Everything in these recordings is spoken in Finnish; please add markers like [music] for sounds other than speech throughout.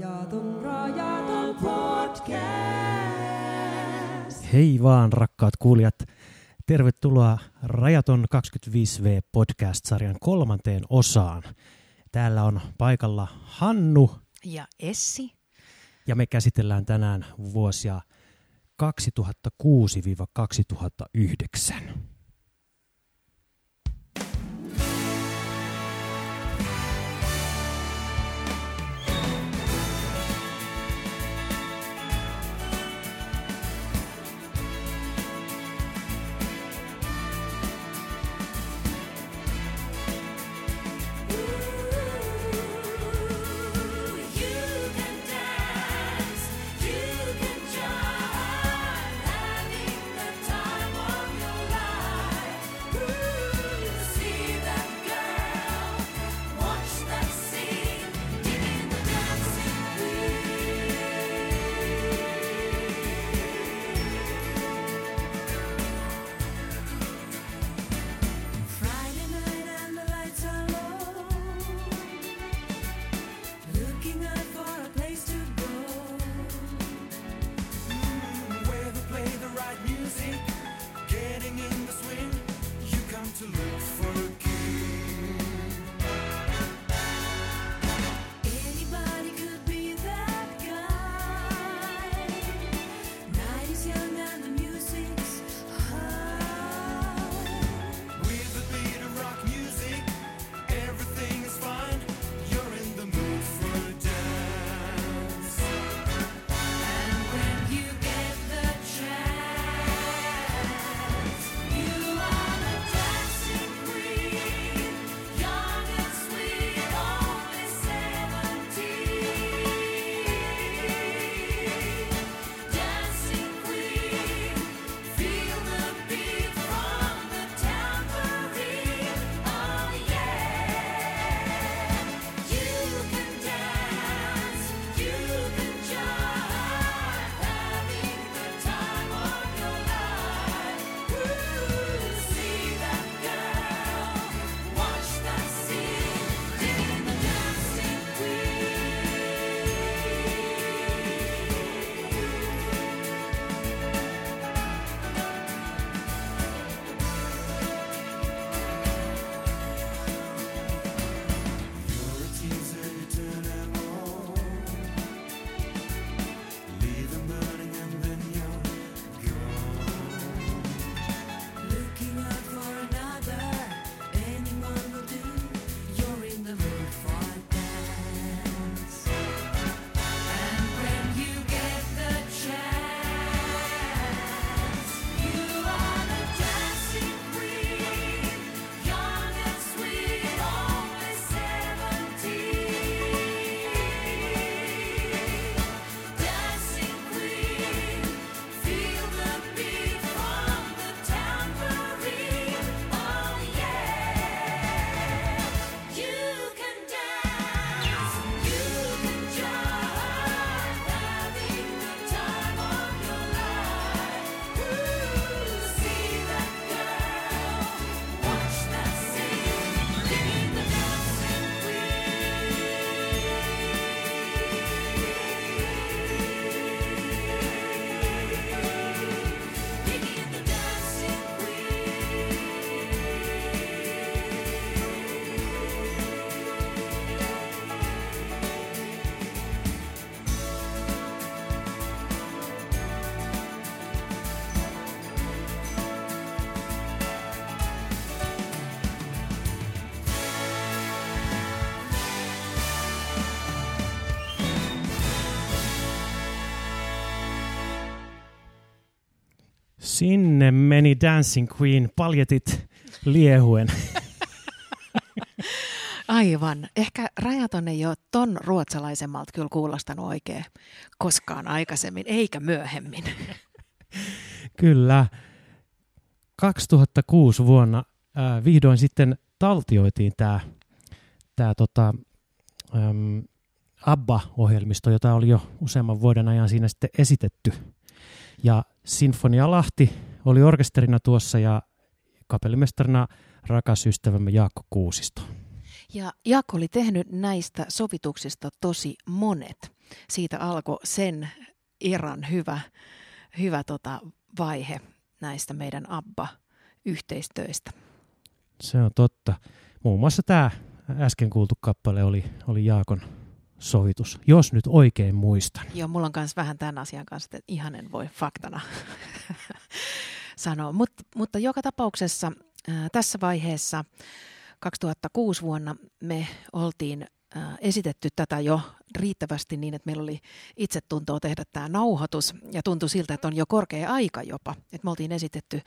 Rajaton, rajaton podcast. Hei vaan rakkaat kuulijat. Tervetuloa Rajaton 25V podcast-sarjan kolmanteen osaan. Täällä on paikalla Hannu ja Essi. Ja me käsitellään tänään vuosia 2006-2009. Sinne meni Dancing Queen paljetit liehuen. Aivan. Ehkä rajaton ei ole ton ruotsalaisemmalta kyllä kuulostanut oikein koskaan aikaisemmin, eikä myöhemmin. Kyllä. 2006 vuonna äh, vihdoin sitten taltioitiin tämä tää tota, ähm, ABBA-ohjelmisto, jota oli jo useamman vuoden ajan siinä sitten esitetty – ja Sinfonia Lahti oli orkesterina tuossa ja kapellimestarina rakas ystävämme Jaakko Kuusisto. Ja Jaakko oli tehnyt näistä sovituksista tosi monet. Siitä alkoi sen eran hyvä, hyvä tota vaihe näistä meidän ABBA-yhteistöistä. Se on totta. Muun muassa tämä äsken kuultu kappale oli, oli Jaakon sovitus, jos nyt oikein muistan. Joo, mulla on myös vähän tämän asian kanssa, että ihan en voi faktana [laughs] sanoa. Mut, mutta joka tapauksessa ää, tässä vaiheessa 2006 vuonna me oltiin ää, esitetty tätä jo riittävästi niin, että meillä oli itsetuntoa tehdä tämä nauhoitus ja tuntui siltä, että on jo korkea aika jopa. Että me oltiin esitetty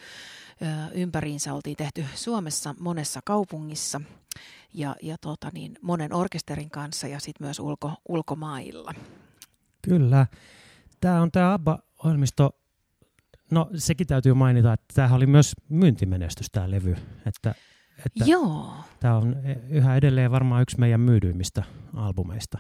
ympäriinsä, oltiin tehty Suomessa monessa kaupungissa ja, ja tota niin, monen orkesterin kanssa ja sitten myös ulko, ulkomailla. Kyllä. Tämä on tämä ABBA-ohjelmisto. No sekin täytyy mainita, että tämähän oli myös myyntimenestys tämä levy. Että, että Joo, tämä on yhä edelleen varmaan yksi meidän myydyimmistä albumeista.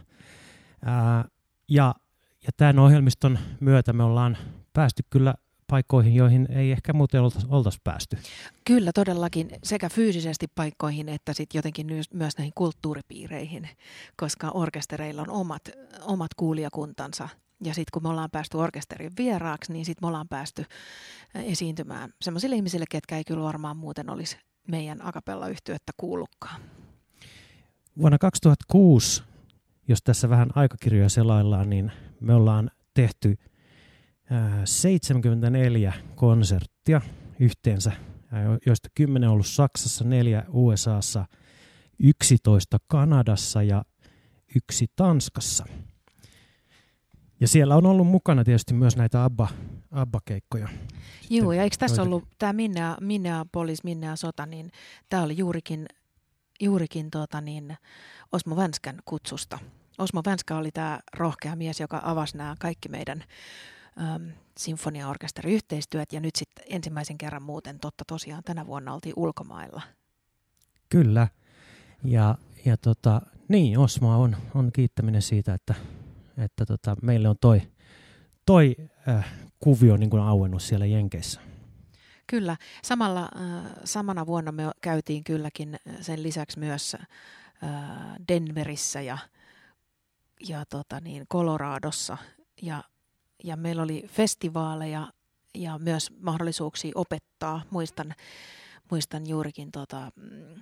Ää, ja, ja tämän ohjelmiston myötä me ollaan päästy kyllä paikkoihin, joihin ei ehkä muuten oltaisi oltais päästy. Kyllä todellakin sekä fyysisesti paikkoihin että sitten jotenkin myös- myös näihin kulttuuripiireihin, koska orkestereilla on omat, omat kuulijakuntansa. Ja sitten kun me ollaan päästy orkesterin vieraaksi, niin sitten me ollaan päästy esiintymään sellaisille ihmisille, ketkä ei kyllä varmaan muuten olisi meidän akapella-yhtyettä kuullutkaan. Vuonna 2006, jos tässä vähän aikakirjoja selaillaan, niin me ollaan tehty ää, 74 konserttia yhteensä, joista 10 on ollut Saksassa, 4 USAssa, 11 Kanadassa ja yksi Tanskassa. Ja siellä on ollut mukana tietysti myös näitä ABBA, ABBA-keikkoja. Joo, ja eikö tässä ollut tämä Minnea, Minneapolis, Minnea sota, niin tämä oli juurikin, juurikin tuota niin, Osmo Vänskän kutsusta. Osmo Vänskä oli tämä rohkea mies, joka avasi nämä kaikki meidän äm, sinfoniaorkesteriyhteistyöt, ja nyt sitten ensimmäisen kerran muuten totta tosiaan tänä vuonna oltiin ulkomailla. Kyllä. Ja, ja tota, niin, Osmoa on, on kiittäminen siitä, että, että tota, meille on toi, toi äh, kuvio niin kuin auennut siellä Jenkeissä. Kyllä, samalla, äh, samana vuonna me käytiin kylläkin äh, sen lisäksi myös äh, Denverissä ja, ja tota niin, Coloradossa ja, ja meillä oli festivaaleja ja myös mahdollisuuksia opettaa. Muistan, muistan juurikin, tota, mm,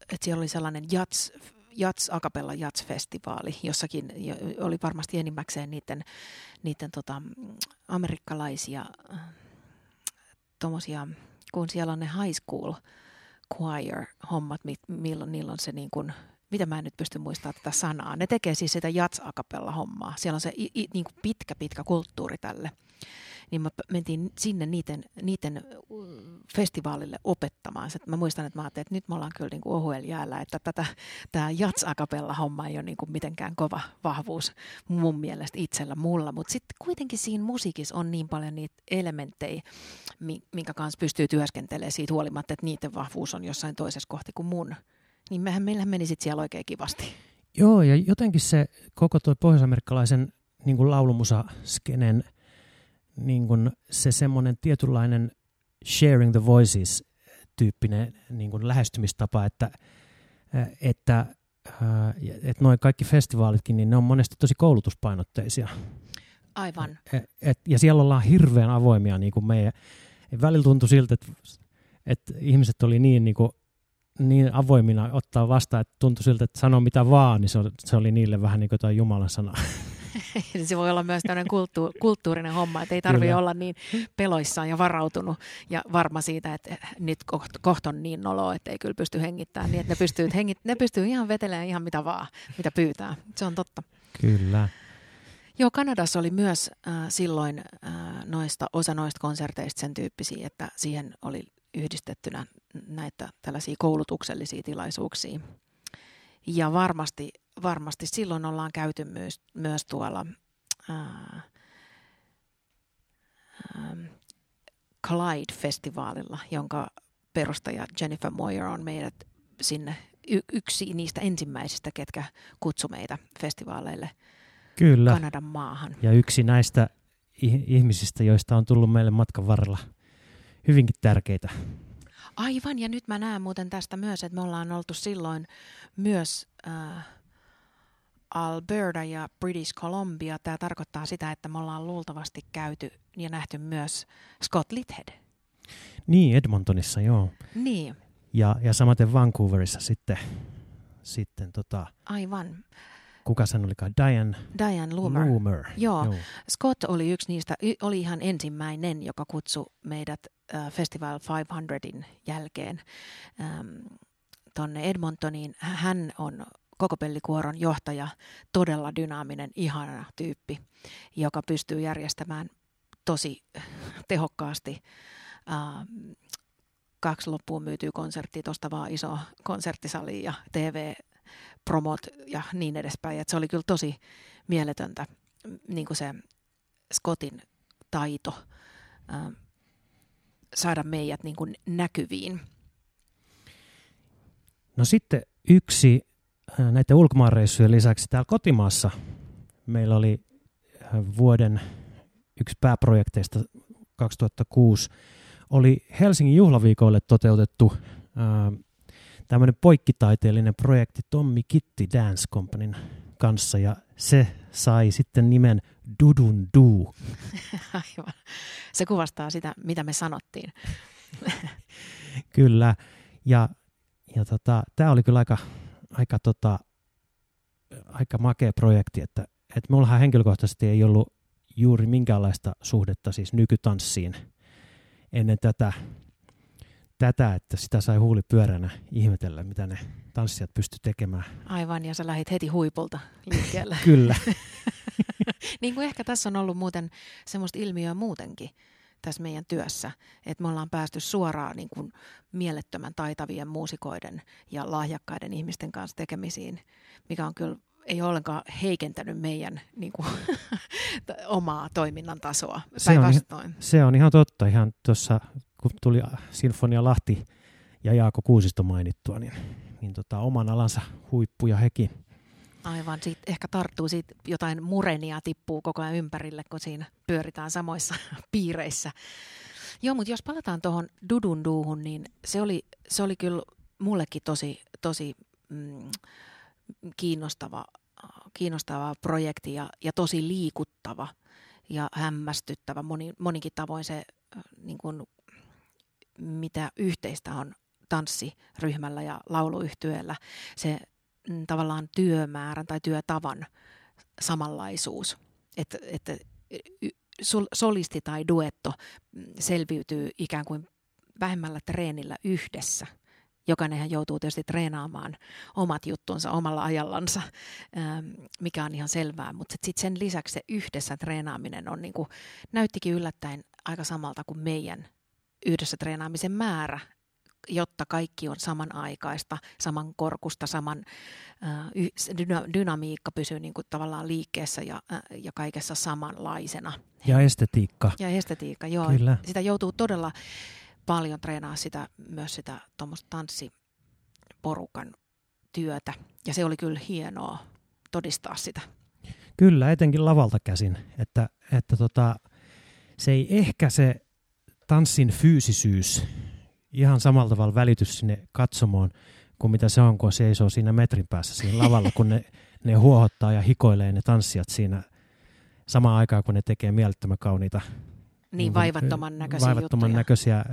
että siellä oli sellainen jats, jats akapella jats-festivaali, jossakin jo- oli varmasti enimmäkseen niiden, niiden tota, mm, amerikkalaisia tommosia, kun siellä on ne high school choir-hommat, mi- milloin niillä on se niin kuin, mitä mä en nyt pysty muistamaan tätä sanaa. Ne tekee siis sitä jats hommaa. Siellä on se i, i, niin kuin pitkä, pitkä kulttuuri tälle. Niin p- mentiin sinne niiden, niiden festivaalille opettamaan. Mä muistan, että mä ajattelin, että nyt me ollaan kyllä niin kuin ohuel jäällä, että tätä, tämä jats homma ei ole niin kuin mitenkään kova vahvuus mun mielestä itsellä mulla. Mutta sitten kuitenkin siinä musiikissa on niin paljon niitä elementtejä, mi- minkä kanssa pystyy työskentelemään siitä huolimatta, että niiden vahvuus on jossain toisessa kohti kuin mun. Niin mehän, meillähän meni sitten siellä oikein kivasti. Joo, ja jotenkin se koko tuo pohjoisamerikkalaisen niin kuin laulumusaskenen niin kuin se semmoinen tietynlainen sharing the voices tyyppinen niin kuin lähestymistapa, että, että, että noin kaikki festivaalitkin, niin ne on monesti tosi koulutuspainotteisia. Aivan. Et, et, ja siellä ollaan hirveän avoimia niin kuin meidän. Välillä tuntui siltä, että, että ihmiset oli niin, niin, kuin, niin avoimina ottaa vastaan, että tuntui siltä, että sanoo mitä vaan, niin se oli, se oli niille vähän niin kuin jotain Jumalan sana. [laughs] se voi olla myös tämmöinen kulttu- kulttuurinen homma, että ei tarvitse olla niin peloissaan ja varautunut ja varma siitä, että nyt kohta koht on niin noloa, että ei kyllä pysty hengittämään niin, että ne pystyy, hengit- ne pystyy ihan vetelemään ihan mitä vaan, mitä pyytää. Se on totta. Kyllä. Joo, Kanadassa oli myös äh, silloin äh, noista, osa noista konserteista sen tyyppisiä, että siihen oli yhdistettynä näitä tällaisia koulutuksellisia tilaisuuksia. Ja varmasti, varmasti silloin ollaan käyty myös, myös tuolla äh, ähm, Clyde-festivaalilla, jonka perustaja Jennifer Moyer on meidät sinne y- yksi niistä ensimmäisistä, ketkä kutsui meitä festivaaleille Kyllä. Kanadan maahan. Ja yksi näistä ih- ihmisistä, joista on tullut meille matkan varrella hyvinkin tärkeitä. Aivan, ja nyt mä näen muuten tästä myös, että me ollaan oltu silloin myös äh, Alberta ja British Columbia. Tämä tarkoittaa sitä, että me ollaan luultavasti käyty ja nähty myös Scott Lithead. Niin, Edmontonissa, joo. Niin, Ja, ja samaten Vancouverissa sitten, sitten tota, aivan. kuka sen olikaan, Diane Diane Loomer. Loomer. Joo. Scott oli yksi niistä, oli ihan ensimmäinen, joka kutsui meidät Festival 500in jälkeen ähm, tonne Edmontoniin. Hän on koko pellikuoron johtaja, todella dynaaminen, ihana tyyppi, joka pystyy järjestämään tosi tehokkaasti ähm, kaksi loppuun myytyy konserttia, tuosta vaan iso konserttisali ja TV-promot ja niin edespäin. Et se oli kyllä tosi mieletöntä niin kuin se Scottin taito ää, saada meidät niin kuin näkyviin. No sitten yksi äh, näiden ulkomaanreissujen lisäksi täällä kotimaassa meillä oli äh, vuoden yksi pääprojekteista 2006 oli Helsingin juhlaviikoille toteutettu äh, tämmöinen poikkitaiteellinen projekti Tommi Kitti Dance Companyn kanssa ja se sai sitten nimen Dudun Du. [laughs] Aivan. Se kuvastaa sitä, mitä me sanottiin. [laughs] Kyllä. Ja, ja tota, tämä oli kyllä aika, aika, tota, aika makea projekti, että, että mullahan henkilökohtaisesti ei ollut juuri minkäänlaista suhdetta siis nykytanssiin ennen tätä, tätä, että sitä sai huuli pyöränä ihmetellä, mitä ne tanssijat pysty tekemään. Aivan, ja sä lähit heti huipulta liikkeelle. [laughs] Kyllä, [laughs] niin kuin ehkä tässä on ollut muuten semmoista ilmiöä muutenkin tässä meidän työssä, että me ollaan päästy suoraan niin kuin mielettömän taitavien muusikoiden ja lahjakkaiden ihmisten kanssa tekemisiin, mikä on kyllä ei ollenkaan heikentänyt meidän niin kuin, [laughs] omaa toiminnan tasoa. Se on ihan- se on ihan totta. Ihan tuossa, kun tuli Sinfonia Lahti ja Jaakko Kuusisto mainittua, niin, niin tota, oman alansa huippuja hekin. Aivan, siitä ehkä tarttuu siitä jotain murenia tippuu koko ajan ympärille, kun siinä pyöritään samoissa [laughs] piireissä. Joo, mutta jos palataan tuohon Dudun Duuhun, niin se oli, se oli kyllä mullekin tosi, tosi mm, kiinnostava, kiinnostava projekti ja, ja tosi liikuttava ja hämmästyttävä moni, monikin tavoin se, äh, niin kuin, mitä yhteistä on tanssiryhmällä ja lauluyhtyeellä. Se mm, tavallaan työmäärän tai työtavan samanlaisuus. Että, sol- solisti tai duetto mm, selviytyy ikään kuin vähemmällä treenillä yhdessä. Jokainenhan joutuu tietysti treenaamaan omat juttunsa omalla ajallansa, ähm, mikä on ihan selvää. Mutta sitten sen lisäksi se yhdessä treenaaminen on niinku, näyttikin yllättäen aika samalta kuin meidän yhdessä treenaamisen määrä, jotta kaikki on samanaikaista, saman korkusta, saman äh, dynamiikka pysyy niin kuin tavallaan liikkeessä ja, äh, ja kaikessa samanlaisena. Ja estetiikka. Ja estetiikka, joo. Kyllä. Sitä joutuu todella paljon treenaa sitä, myös sitä tuommoista tanssiporukan työtä. Ja se oli kyllä hienoa todistaa sitä. Kyllä, etenkin lavalta käsin. Että, että tota, se ei ehkä se tanssin fyysisyys ihan samalla tavalla välity sinne katsomoon kuin mitä se on, kun seisoo siinä metrin päässä siinä lavalla, kun ne, ne huohottaa ja hikoilee ne tanssijat siinä samaan aikaan, kun ne tekee mielettömän kauniita Niin kuin, vaivattoman näköisiä vaivattoman juttuja. näköisiä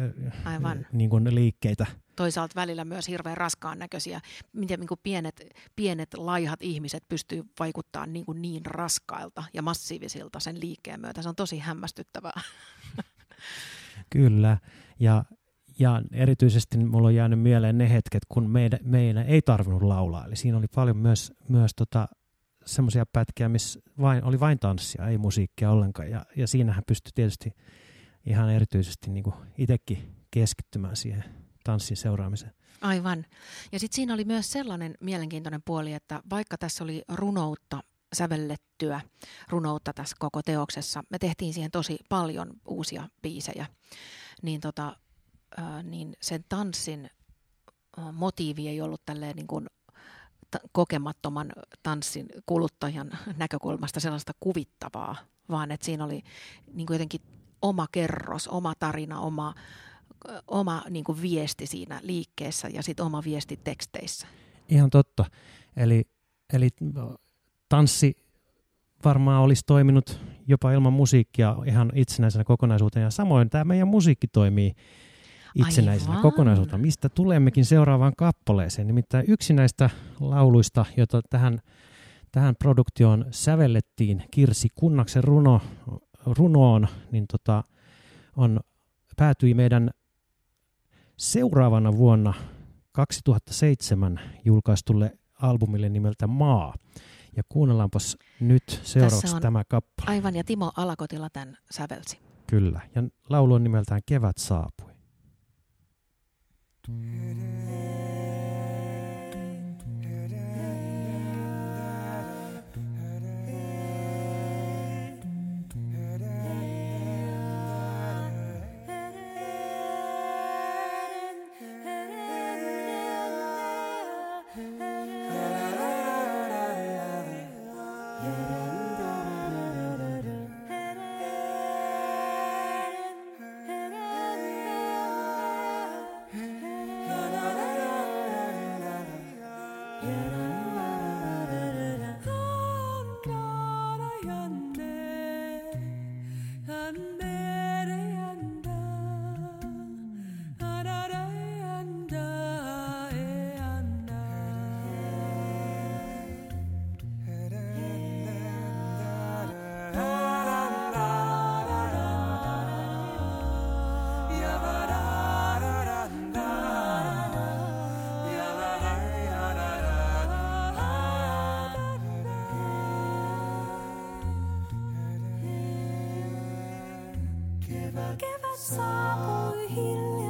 Aivan. niin kuin liikkeitä. toisaalta välillä myös hirveän raskaan näköisiä. Miten niin kuin pienet, pienet, laihat ihmiset pystyy vaikuttamaan niin, kuin niin raskailta ja massiivisilta sen liikkeen myötä. Se on tosi hämmästyttävää. [laughs] Kyllä, ja, ja erityisesti mulla on jäänyt mieleen ne hetket, kun meidän, meidän ei tarvinnut laulaa. Eli siinä oli paljon myös, myös tota, semmoisia pätkiä, missä vain, oli vain tanssia, ei musiikkia ollenkaan. Ja, ja siinähän pystyi tietysti ihan erityisesti niin itsekin keskittymään siihen tanssin seuraamiseen. Aivan. Ja sitten siinä oli myös sellainen mielenkiintoinen puoli, että vaikka tässä oli runoutta sävellettyä runoutta tässä koko teoksessa, me tehtiin siihen tosi paljon uusia biisejä, niin, tota, niin sen tanssin ää, motiivi ei ollut tälleen niin kuin kokemattoman tanssin kuluttajan [laughs] näkökulmasta sellaista kuvittavaa, vaan että siinä oli niin kuin jotenkin oma kerros, oma tarina, oma, oma niin kuin viesti siinä liikkeessä ja sitten oma viesti teksteissä. Ihan totta. Eli, eli tanssi varmaan olisi toiminut jopa ilman musiikkia ihan itsenäisenä kokonaisuutena. Ja samoin tämä meidän musiikki toimii itsenäisenä Aivan. kokonaisuutena, mistä tulemmekin seuraavaan kappaleeseen. Nimittäin yksi näistä lauluista, jota tähän, tähän produktioon sävellettiin Kirsi Kunnaksen runo, runoon, niin tota, on, päätyi meidän seuraavana vuonna 2007 julkaistulle albumille nimeltä Maa. Ja kuunnellaanpas nyt seuraavaksi on- tämä kappale. Aivan, ja Timo Alakotila tämän sävelsi. Kyllä. Ja laulu on nimeltään Kevät saapui. Kevät saapui hiljaa niin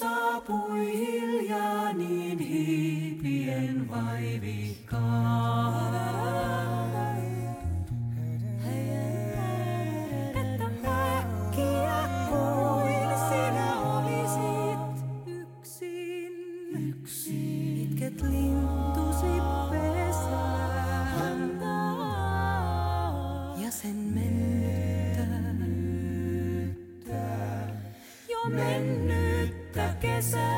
subway. Jesus.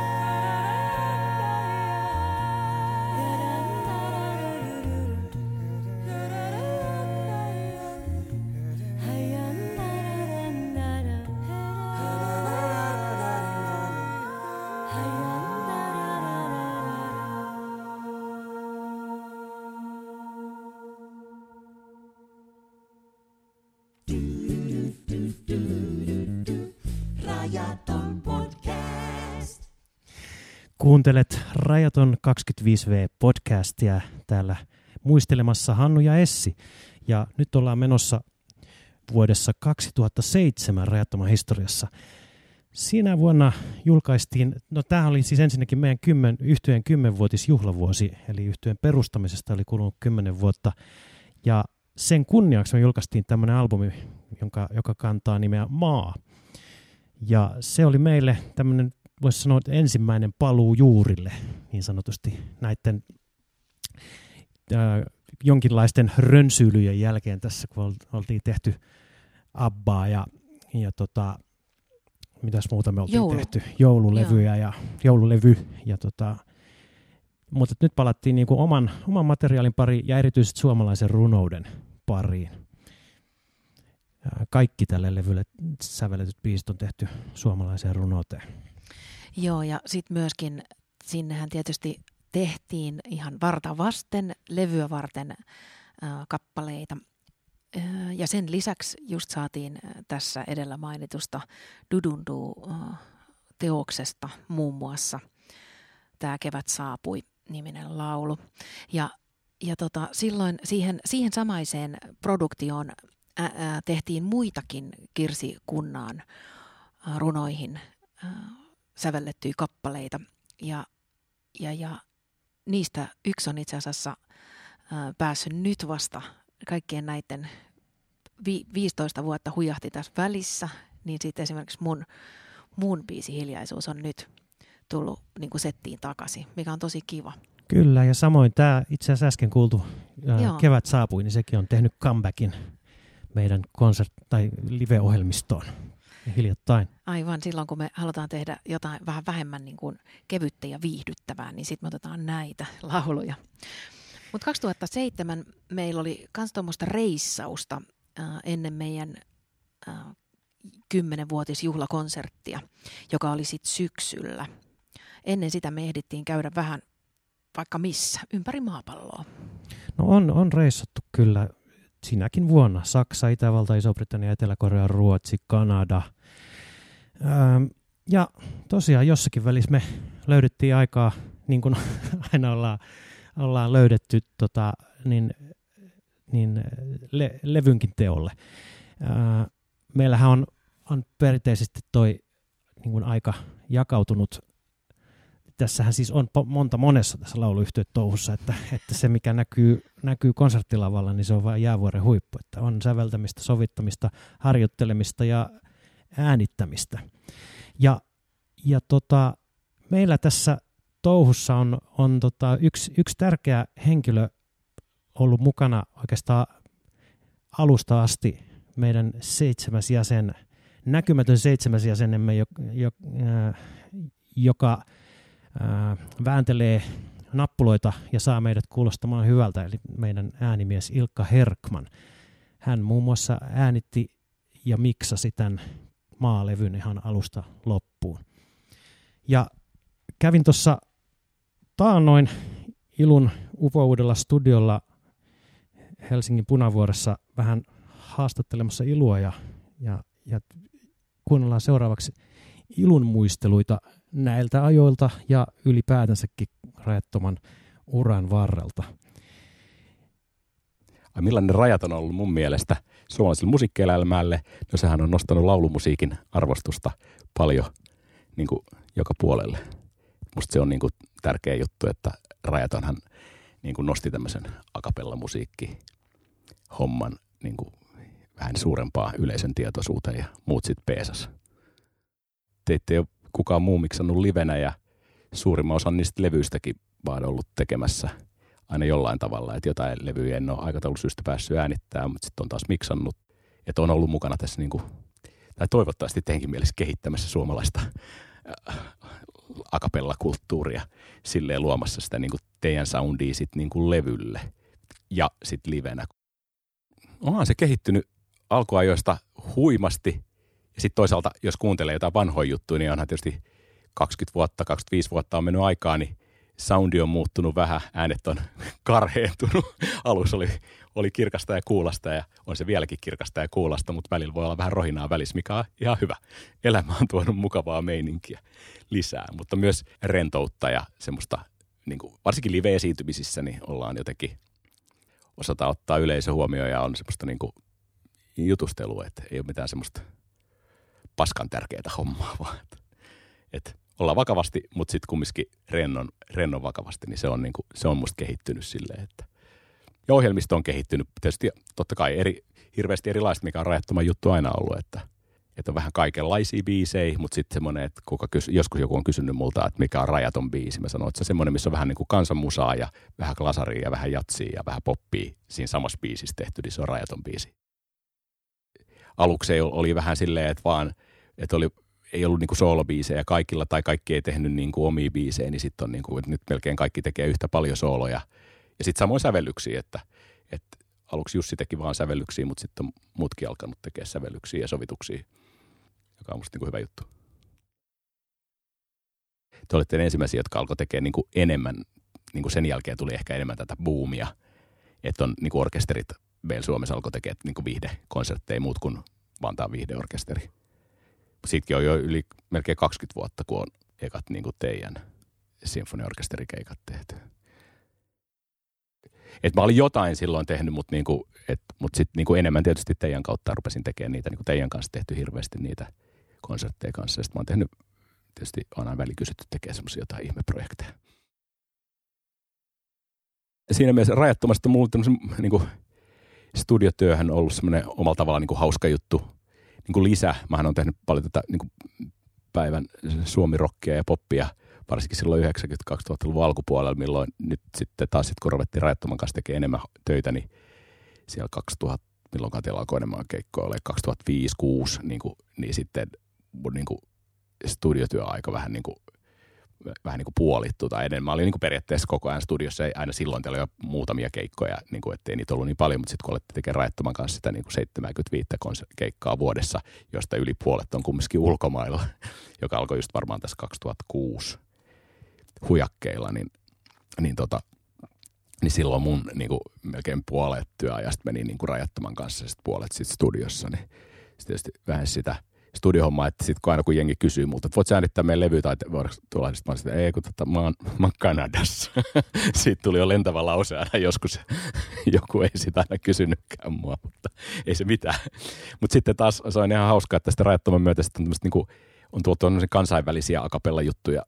Kuuntelet Rajaton 25V podcastia täällä muistelemassa Hannu ja Essi. Ja nyt ollaan menossa vuodessa 2007 Rajattoman historiassa. Siinä vuonna julkaistiin, no tämä oli siis ensinnäkin meidän kymmen, yhtyeen kymmenvuotisjuhlavuosi, eli yhtyeen perustamisesta oli kulunut kymmenen vuotta. Ja sen kunniaksi me julkaistiin tämmöinen albumi, jonka, joka kantaa nimeä Maa. Ja se oli meille tämmöinen, voisi sanoa, että ensimmäinen paluu juurille, niin sanotusti näiden ää, jonkinlaisten rönsyilyjen jälkeen tässä, kun ol- oltiin tehty Abbaa ja, ja tota, mitäs muuta me oltiin Joulu. tehty, joululevyjä ja joululevy. Ja tota, mutta nyt palattiin niin kuin oman, oman materiaalin pariin ja erityisesti suomalaisen runouden pariin. Ää, Kaikki tälle levylle sävelletyt biisit on tehty suomalaiseen runouteen. Joo, ja sitten myöskin sinnehän tietysti tehtiin ihan varta vasten, levyä varten äh, kappaleita. Äh, ja sen lisäksi just saatiin tässä edellä mainitusta Dudundu äh, muun muassa tämä Kevät saapui niminen laulu. Ja, ja tota, silloin siihen, siihen samaiseen produktioon ä, ä, tehtiin muitakin Kirsi Kunnaan runoihin sävellettyjä kappaleita. Ja, ja, ja niistä yksi on itse asiassa päässyt nyt vasta kaikkien näiden vi, 15 vuotta hujahti tässä välissä, niin sitten esimerkiksi mun, mun biisi Hiljaisuus on nyt tullut niin kuin settiin takaisin, mikä on tosi kiva. Kyllä, ja samoin tämä itse asiassa äsken kuultu ää, Joo. Kevät saapui, niin sekin on tehnyt comebackin meidän konsert- tai live-ohjelmistoon hiljattain. Aivan silloin, kun me halutaan tehdä jotain vähän vähemmän niin kuin kevyttä ja viihdyttävää, niin sitten me otetaan näitä [laughs] lauluja. Mutta 2007 meillä oli myös tuommoista reissausta äh, ennen meidän äh, kymmenenvuotisjuhlakonserttia, joka oli sitten syksyllä. Ennen sitä me ehdittiin käydä vähän vaikka missä, ympäri maapalloa. No on, on reissattu kyllä sinäkin vuonna. Saksa, Itävalta, Iso-Britannia, Etelä-Korea, Ruotsi, Kanada. Ähm, ja tosiaan jossakin välissä me löydettiin aikaa, niin kuin [laughs] aina ollaan, ollaan löydetty, tota, niin, niin le, levynkin teolle. Äh, meillähän on, on perinteisesti toi niin kuin aika jakautunut tässähän siis on monta monessa tässä lauluyhtiötouhussa, että, että se mikä näkyy, näkyy konserttilavalla, niin se on vain jäävuoren huippu. Että on säveltämistä, sovittamista, harjoittelemista ja äänittämistä. Ja, ja tota, meillä tässä touhussa on, on tota yksi, yksi tärkeä henkilö ollut mukana oikeastaan alusta asti meidän seitsemäs jäsen, näkymätön seitsemäs jäsenemme, jo, jo, äh, joka ää, vääntelee nappuloita ja saa meidät kuulostamaan hyvältä, eli meidän äänimies Ilkka Herkman. Hän muun muassa äänitti ja miksasi tämän maalevyn ihan alusta loppuun. Ja kävin tuossa taannoin Ilun upoudella studiolla Helsingin Punavuoressa vähän haastattelemassa Ilua ja, ja, ja kuunnellaan seuraavaksi Ilun muisteluita näiltä ajoilta ja ylipäätänsäkin rajattoman uran varrelta. Ai millainen rajat on ollut mun mielestä suomalaiselle musiikkielämälle? No sehän on nostanut laulumusiikin arvostusta paljon niin kuin joka puolelle. Musta se on niin kuin tärkeä juttu, että Rajatonhan niin kuin nosti tämmöisen akapella musiikki homman niin kuin vähän suurempaa yleisön tietoisuuteen ja muut sitten peesas. Teitte jo kukaan muu miksannut livenä ja suurimman osan niistä levyistäkin vaan ollut tekemässä aina jollain tavalla, että jotain levyjä en ole aikataulusyistä päässyt äänittämään, mutta sitten on taas miksannut, että on ollut mukana tässä niin kuin, tai toivottavasti teinkin mielessä kehittämässä suomalaista äh, akapella-kulttuuria silleen luomassa sitä niin kuin teidän soundia sit niin kuin levylle ja sitten livenä. Onhan se kehittynyt alkuajoista huimasti ja sitten toisaalta, jos kuuntelee jotain vanhoja juttuja, niin onhan tietysti 20 vuotta, 25 vuotta on mennyt aikaa, niin soundi on muuttunut vähän, äänet on [laughs] karheentunut. Alussa oli, oli kirkasta ja kuulasta ja on se vieläkin kirkasta ja kuulasta, mutta välillä voi olla vähän rohinaa välissä, mikä on ihan hyvä. Elämä on tuonut mukavaa meininkiä lisää, mutta myös rentoutta ja semmoista, niin kuin, varsinkin live-esiintymisissä, niin ollaan jotenkin osata ottaa yleisö huomioon ja on semmoista niin kuin jutustelua, että ei ole mitään semmoista paskan tärkeää hommaa, vaan että, että ollaan vakavasti, mutta sitten kumminkin rennon, rennon vakavasti, niin se on, niinku, se on musta kehittynyt silleen, että Ja ohjelmisto on kehittynyt tietysti totta kai eri, hirveästi erilaista, mikä on rajattoman juttu aina ollut, että, että on vähän kaikenlaisia biisejä, mutta sitten semmoinen, että kuka kysy, joskus joku on kysynyt multa, että mikä on rajaton biisi. Mä sanoin, että se on semmoinen, missä on vähän niin kuin kansanmusaa ja vähän klasaria ja vähän jatsia ja vähän poppia siinä samassa biisissä tehty, niin se on rajaton biisi. Aluksi oli vähän silleen, että vaan, että oli, ei ollut niinku soolobiisejä kaikilla tai kaikki ei tehnyt niinku omia biisejä, niin sitten on niinku, että nyt melkein kaikki tekee yhtä paljon sooloja. Ja sitten samoin sävellyksiä, että, että aluksi Jussi teki vaan sävellyksiä, mutta sitten muutkin alkanut tekemään sävellyksiä ja sovituksia, joka on musta niinku hyvä juttu. Te olette ne ensimmäisiä, jotka alkoi tekemään niinku enemmän, niinku sen jälkeen tuli ehkä enemmän tätä boomia, että on niinku orkesterit meillä Suomessa alkoi tekemään niinku viihdekonsertteja muut kuin Vantaan viihdeorkesteri. Siitäkin on jo yli melkein 20 vuotta, kun on ekat niinku teidän sinfoniorkesterikeikat tehty. Et mä olin jotain silloin tehnyt, mutta niinku, mut sitten niinku enemmän tietysti teidän kautta rupesin tekemään niitä. Niinku teidän kanssa tehty hirveästi niitä konsertteja kanssa. Sitten mä oon tehnyt, tietysti on aina välikysytty tekemään semmoisia jotain ihmeprojekteja. Siinä mielessä rajattomasti mulla on niinku, studiotyöhän ollut semmoinen omalla tavallaan niinku hauska juttu. Niinku lisä. Mähän on tehnyt paljon tätä niinku päivän suomirokkia ja poppia – varsinkin silloin 90-2000-luvun alkupuolella, milloin nyt sitten taas sit, kun Rajattoman kanssa tekemään enemmän töitä, niin siellä 2000, milloin teillä alkoi enemmän keikkoja, oli 2005-2006, niin, kuin, niin sitten niin kuin studiotyöaika vähän niin kuin, vähän niin kuin puolittu tai enemmän. Mä olin niin kuin periaatteessa koko ajan studiossa, aina silloin oli jo muutamia keikkoja, niin kuin, ettei niitä ollut niin paljon, mutta sitten kun olette tekemään Rajattoman kanssa sitä niin kuin 75 konser- keikkaa vuodessa, josta yli puolet on kumminkin ulkomailla, [laughs] joka alkoi just varmaan tässä 2006 hujakkeilla, niin, niin, tota, niin silloin mun niin kuin, melkein puolet työajasta meni niin kuin rajattoman kanssa ja sit puolet sit studiossa. Niin sit tietysti vähän sitä studiohommaa, että sitten aina kun jengi kysyy multa, että voit sä äänittää meidän levy tai tulla, sitten mä ei kun tota, mä, oon, mä oon Kanadassa. [laughs] Siitä tuli jo lentävä lause aina joskus. [laughs] Joku ei sitä aina kysynytkään mua, mutta ei se mitään. Mutta sitten taas se on ihan hauskaa, että tästä rajattoman myötä sitten on, niin kuin, on tuotu kansainvälisiä akapella juttuja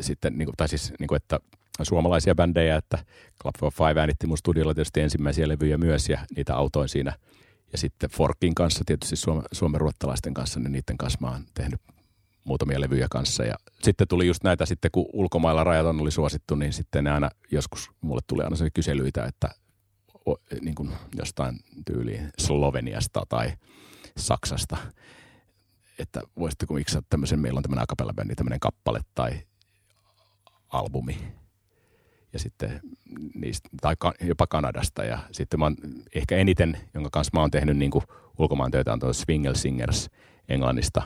sitten, niin kuin, tai siis niin kuin, että suomalaisia bändejä, että Club for Five äänitti mun studiolla tietysti ensimmäisiä levyjä myös ja niitä autoin siinä. Ja sitten Forkin kanssa, tietysti Suome, suomen ruottalaisten kanssa, niin niiden kanssa mä oon tehnyt muutamia levyjä kanssa. Ja sitten tuli just näitä sitten, kun ulkomailla rajaton oli suosittu, niin sitten ne aina joskus, mulle tuli aina se kyselyitä, että o, niin kuin jostain tyyliin Sloveniasta tai Saksasta, että voisitteko miksaa tämmöisen, meillä on tämmöinen akapella-bändi, tämmöinen kappale tai albumi. Ja sitten niistä, tai ka, jopa Kanadasta. Ja sitten mä oon ehkä eniten, jonka kanssa mä oon tehnyt niin kuin ulkomaan töitä, on tuo Swingle Singers Englannista.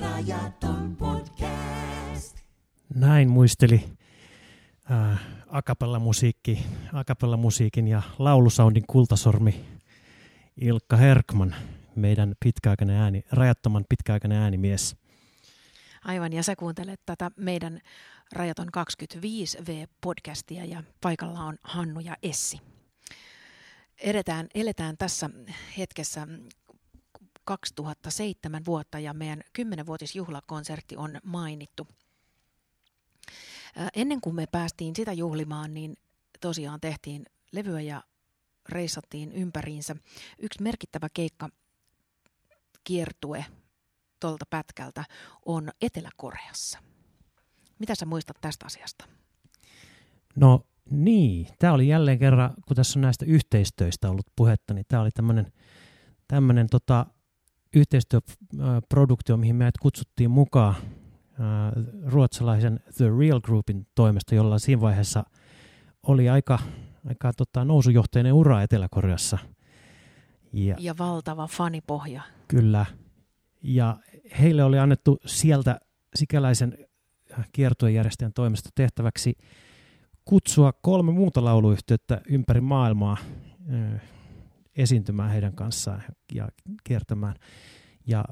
Rajaton podcast. Näin muisteli äh, akapella-musiikki, akapella-musiikin ja laulusoundin kultasormi Ilkka Herkman, meidän pitkäaikainen ääni, rajattoman pitkäaikainen äänimies. Aivan, ja sä kuuntelet tätä meidän Rajaton 25V-podcastia ja paikalla on Hannu ja Essi. Edetään, eletään tässä hetkessä 2007 vuotta ja meidän 10-vuotisjuhlakonsertti on mainittu. Ennen kuin me päästiin sitä juhlimaan, niin tosiaan tehtiin levyä ja reissattiin ympäriinsä. Yksi merkittävä keikka kiertue tuolta pätkältä on Etelä-Koreassa. Mitä sä muistat tästä asiasta? No niin, tämä oli jälleen kerran, kun tässä on näistä yhteistöistä ollut puhetta, niin tämä oli tämmöinen tämmönen tota, yhteistyöproduktio, mihin meidät kutsuttiin mukaan ää, ruotsalaisen The Real Groupin toimesta, jolla siinä vaiheessa oli aika, aika tota, nousujohteinen ura Etelä-Koreassa. Ja, Ja valtava fanipohja. Kyllä. Ja heille oli annettu sieltä sikäläisen kiertuejärjestäjän toimesta tehtäväksi kutsua kolme muuta lauluyhtiötä ympäri maailmaa ö, esiintymään heidän kanssaan ja kiertämään. Ja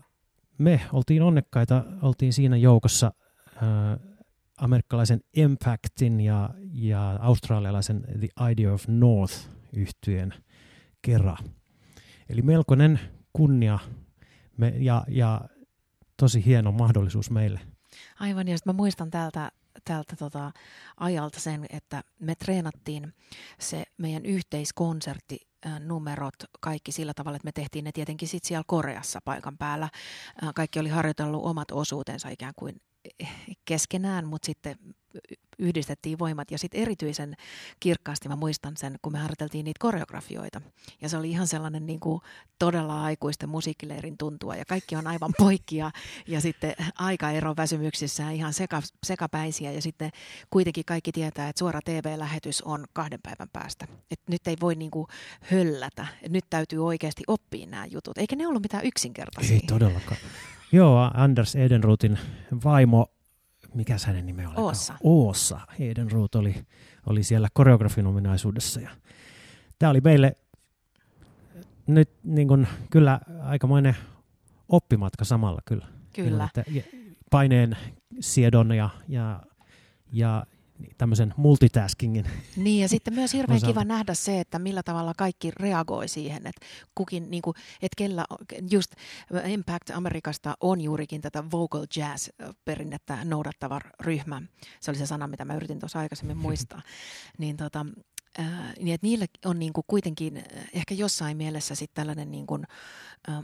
me oltiin onnekkaita, oltiin siinä joukossa ö, amerikkalaisen Impactin ja, ja australialaisen The Idea of North yhtyeen kerran. Eli melkoinen kunnia me, ja, ja tosi hieno mahdollisuus meille. Aivan, ja sit mä muistan täältä, tältä tota, ajalta sen, että me treenattiin se meidän yhteiskonsertti numerot kaikki sillä tavalla, että me tehtiin ne tietenkin sitten siellä Koreassa paikan päällä. Kaikki oli harjoitellut omat osuutensa ikään kuin keskenään, mutta sitten yhdistettiin voimat. Ja sitten erityisen kirkkaasti mä muistan sen, kun me harjoiteltiin niitä koreografioita. Ja se oli ihan sellainen niin kuin todella aikuisten musiikkileirin tuntua. Ja kaikki on aivan poikki ja, sitten aikaero väsymyksissään ihan seka, sekapäisiä. Ja sitten kuitenkin kaikki tietää, että suora TV-lähetys on kahden päivän päästä. Et nyt ei voi niin kuin höllätä. Et nyt täytyy oikeasti oppia nämä jutut. Eikä ne ollut mitään yksinkertaisia. Ei todellakaan. Joo, Anders Edenruutin vaimo, mikä hänen nimi oli? Oossa. Oossa. Edenruut oli, oli siellä koreografin ominaisuudessa. Ja tämä oli meille nyt niin kuin, kyllä aikamoinen oppimatka samalla kyllä. Kyllä. Että paineen siedon ja, ja, ja tämmöisen multitaskingin. Niin ja sitten myös hirveän kiva nähdä se, että millä tavalla kaikki reagoi siihen, että kukin, niin kuin, että kellä, just Impact Amerikasta on juurikin tätä vocal jazz perinnettä noudattava ryhmä. Se oli se sana, mitä mä yritin tuossa aikaisemmin [laughs] muistaa. niin tota, ää, niin että niillä on niin kuin kuitenkin äh, ehkä jossain mielessä sitten tällainen niin kuin, ää,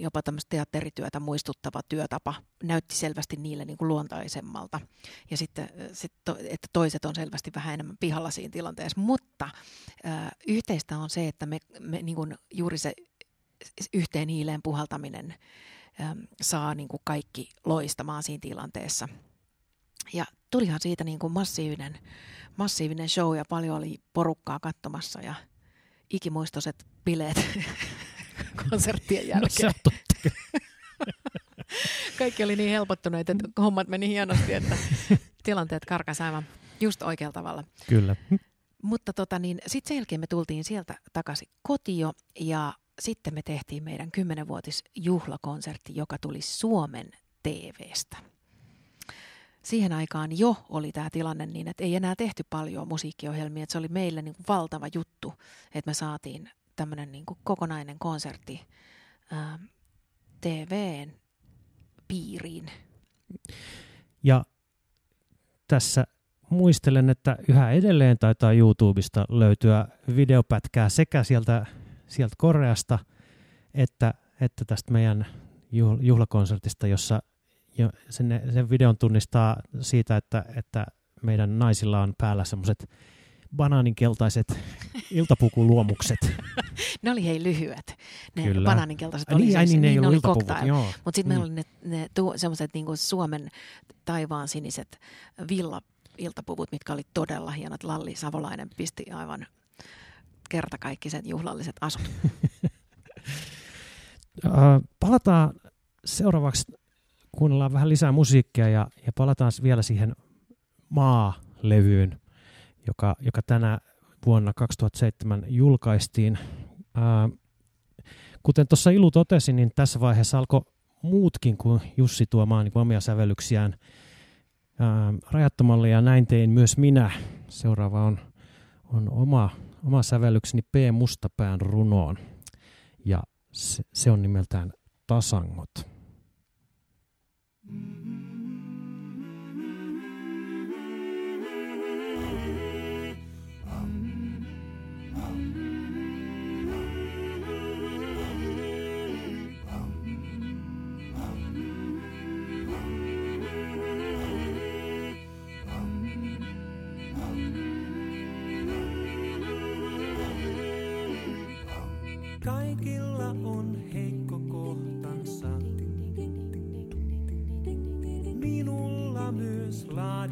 jopa tämmöistä teatterityötä muistuttava työtapa näytti selvästi niille niin kuin luontaisemmalta. Ja sitten, sit to, että toiset on selvästi vähän enemmän pihalla siinä tilanteessa. Mutta äh, yhteistä on se, että me, me niin kuin juuri se yhteen hiileen puhaltaminen ähm, saa niin kuin kaikki loistamaan siinä tilanteessa. Ja tulihan siitä niin kuin massiivinen, massiivinen show ja paljon oli porukkaa katsomassa ja ikimuistoiset bileet [laughs] konserttien No, jälkeen. se on totta. [laughs] Kaikki oli niin helpottuneet, että hommat meni hienosti, että tilanteet karkas aivan just oikealla tavalla. Kyllä. Mutta tota niin, sitten sen jälkeen me tultiin sieltä takaisin kotio ja sitten me tehtiin meidän kymmenenvuotis juhlakonsertti, joka tuli Suomen TVstä. Siihen aikaan jo oli tämä tilanne niin, että ei enää tehty paljon musiikkiohjelmia. Että se oli meille niin kuin valtava juttu, että me saatiin tämmöinen niin kokonainen konsertti ää, TVn piiriin. Ja tässä muistelen, että yhä edelleen taitaa YouTubesta löytyä videopätkää sekä sieltä, sieltä Koreasta että, että tästä meidän juhl- juhlakonsertista, jossa jo sen, sen videon tunnistaa siitä, että, että meidän naisilla on päällä semmoiset banaaninkeltaiset iltapukuluomukset. [laughs] Ne oli hei lyhyet. Ne Kyllä. banaaninkeltaiset Ai oli, niin, ai siis- niin, ne ei ne oli cocktail. Mutta sitten meillä Mm. oli ne, ne tu, semmoiset niinku Suomen taivaan siniset villa-iltapuvut, mitkä oli todella hienot. Lalli Savolainen pisti aivan kertakaikkiset juhlalliset asut. [laughs] Äh, palataan seuraavaksi, kuunnellaan vähän lisää musiikkia ja, ja palataan vielä siihen Maa-levyyn, joka, joka tänä vuonna 2007 julkaistiin. Äh, kuten tuossa Ilu totesi, niin tässä vaiheessa alkoi muutkin kuin Jussi tuomaan niin omia sävellyksiään äh, rajattomalle ja näin tein myös minä. Seuraava on, on oma, oma sävellykseni P. Mustapään runoon ja se, se on nimeltään Tasangot. Kaikilla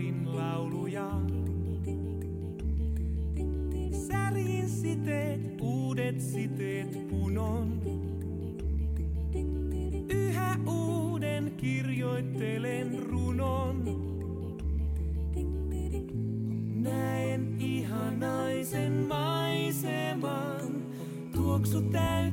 laadin lauluja. Särin siteet, uudet siteet punon. Yhä uuden kirjoittelen runon. Näen ihanaisen maiseman, tuoksu täyttää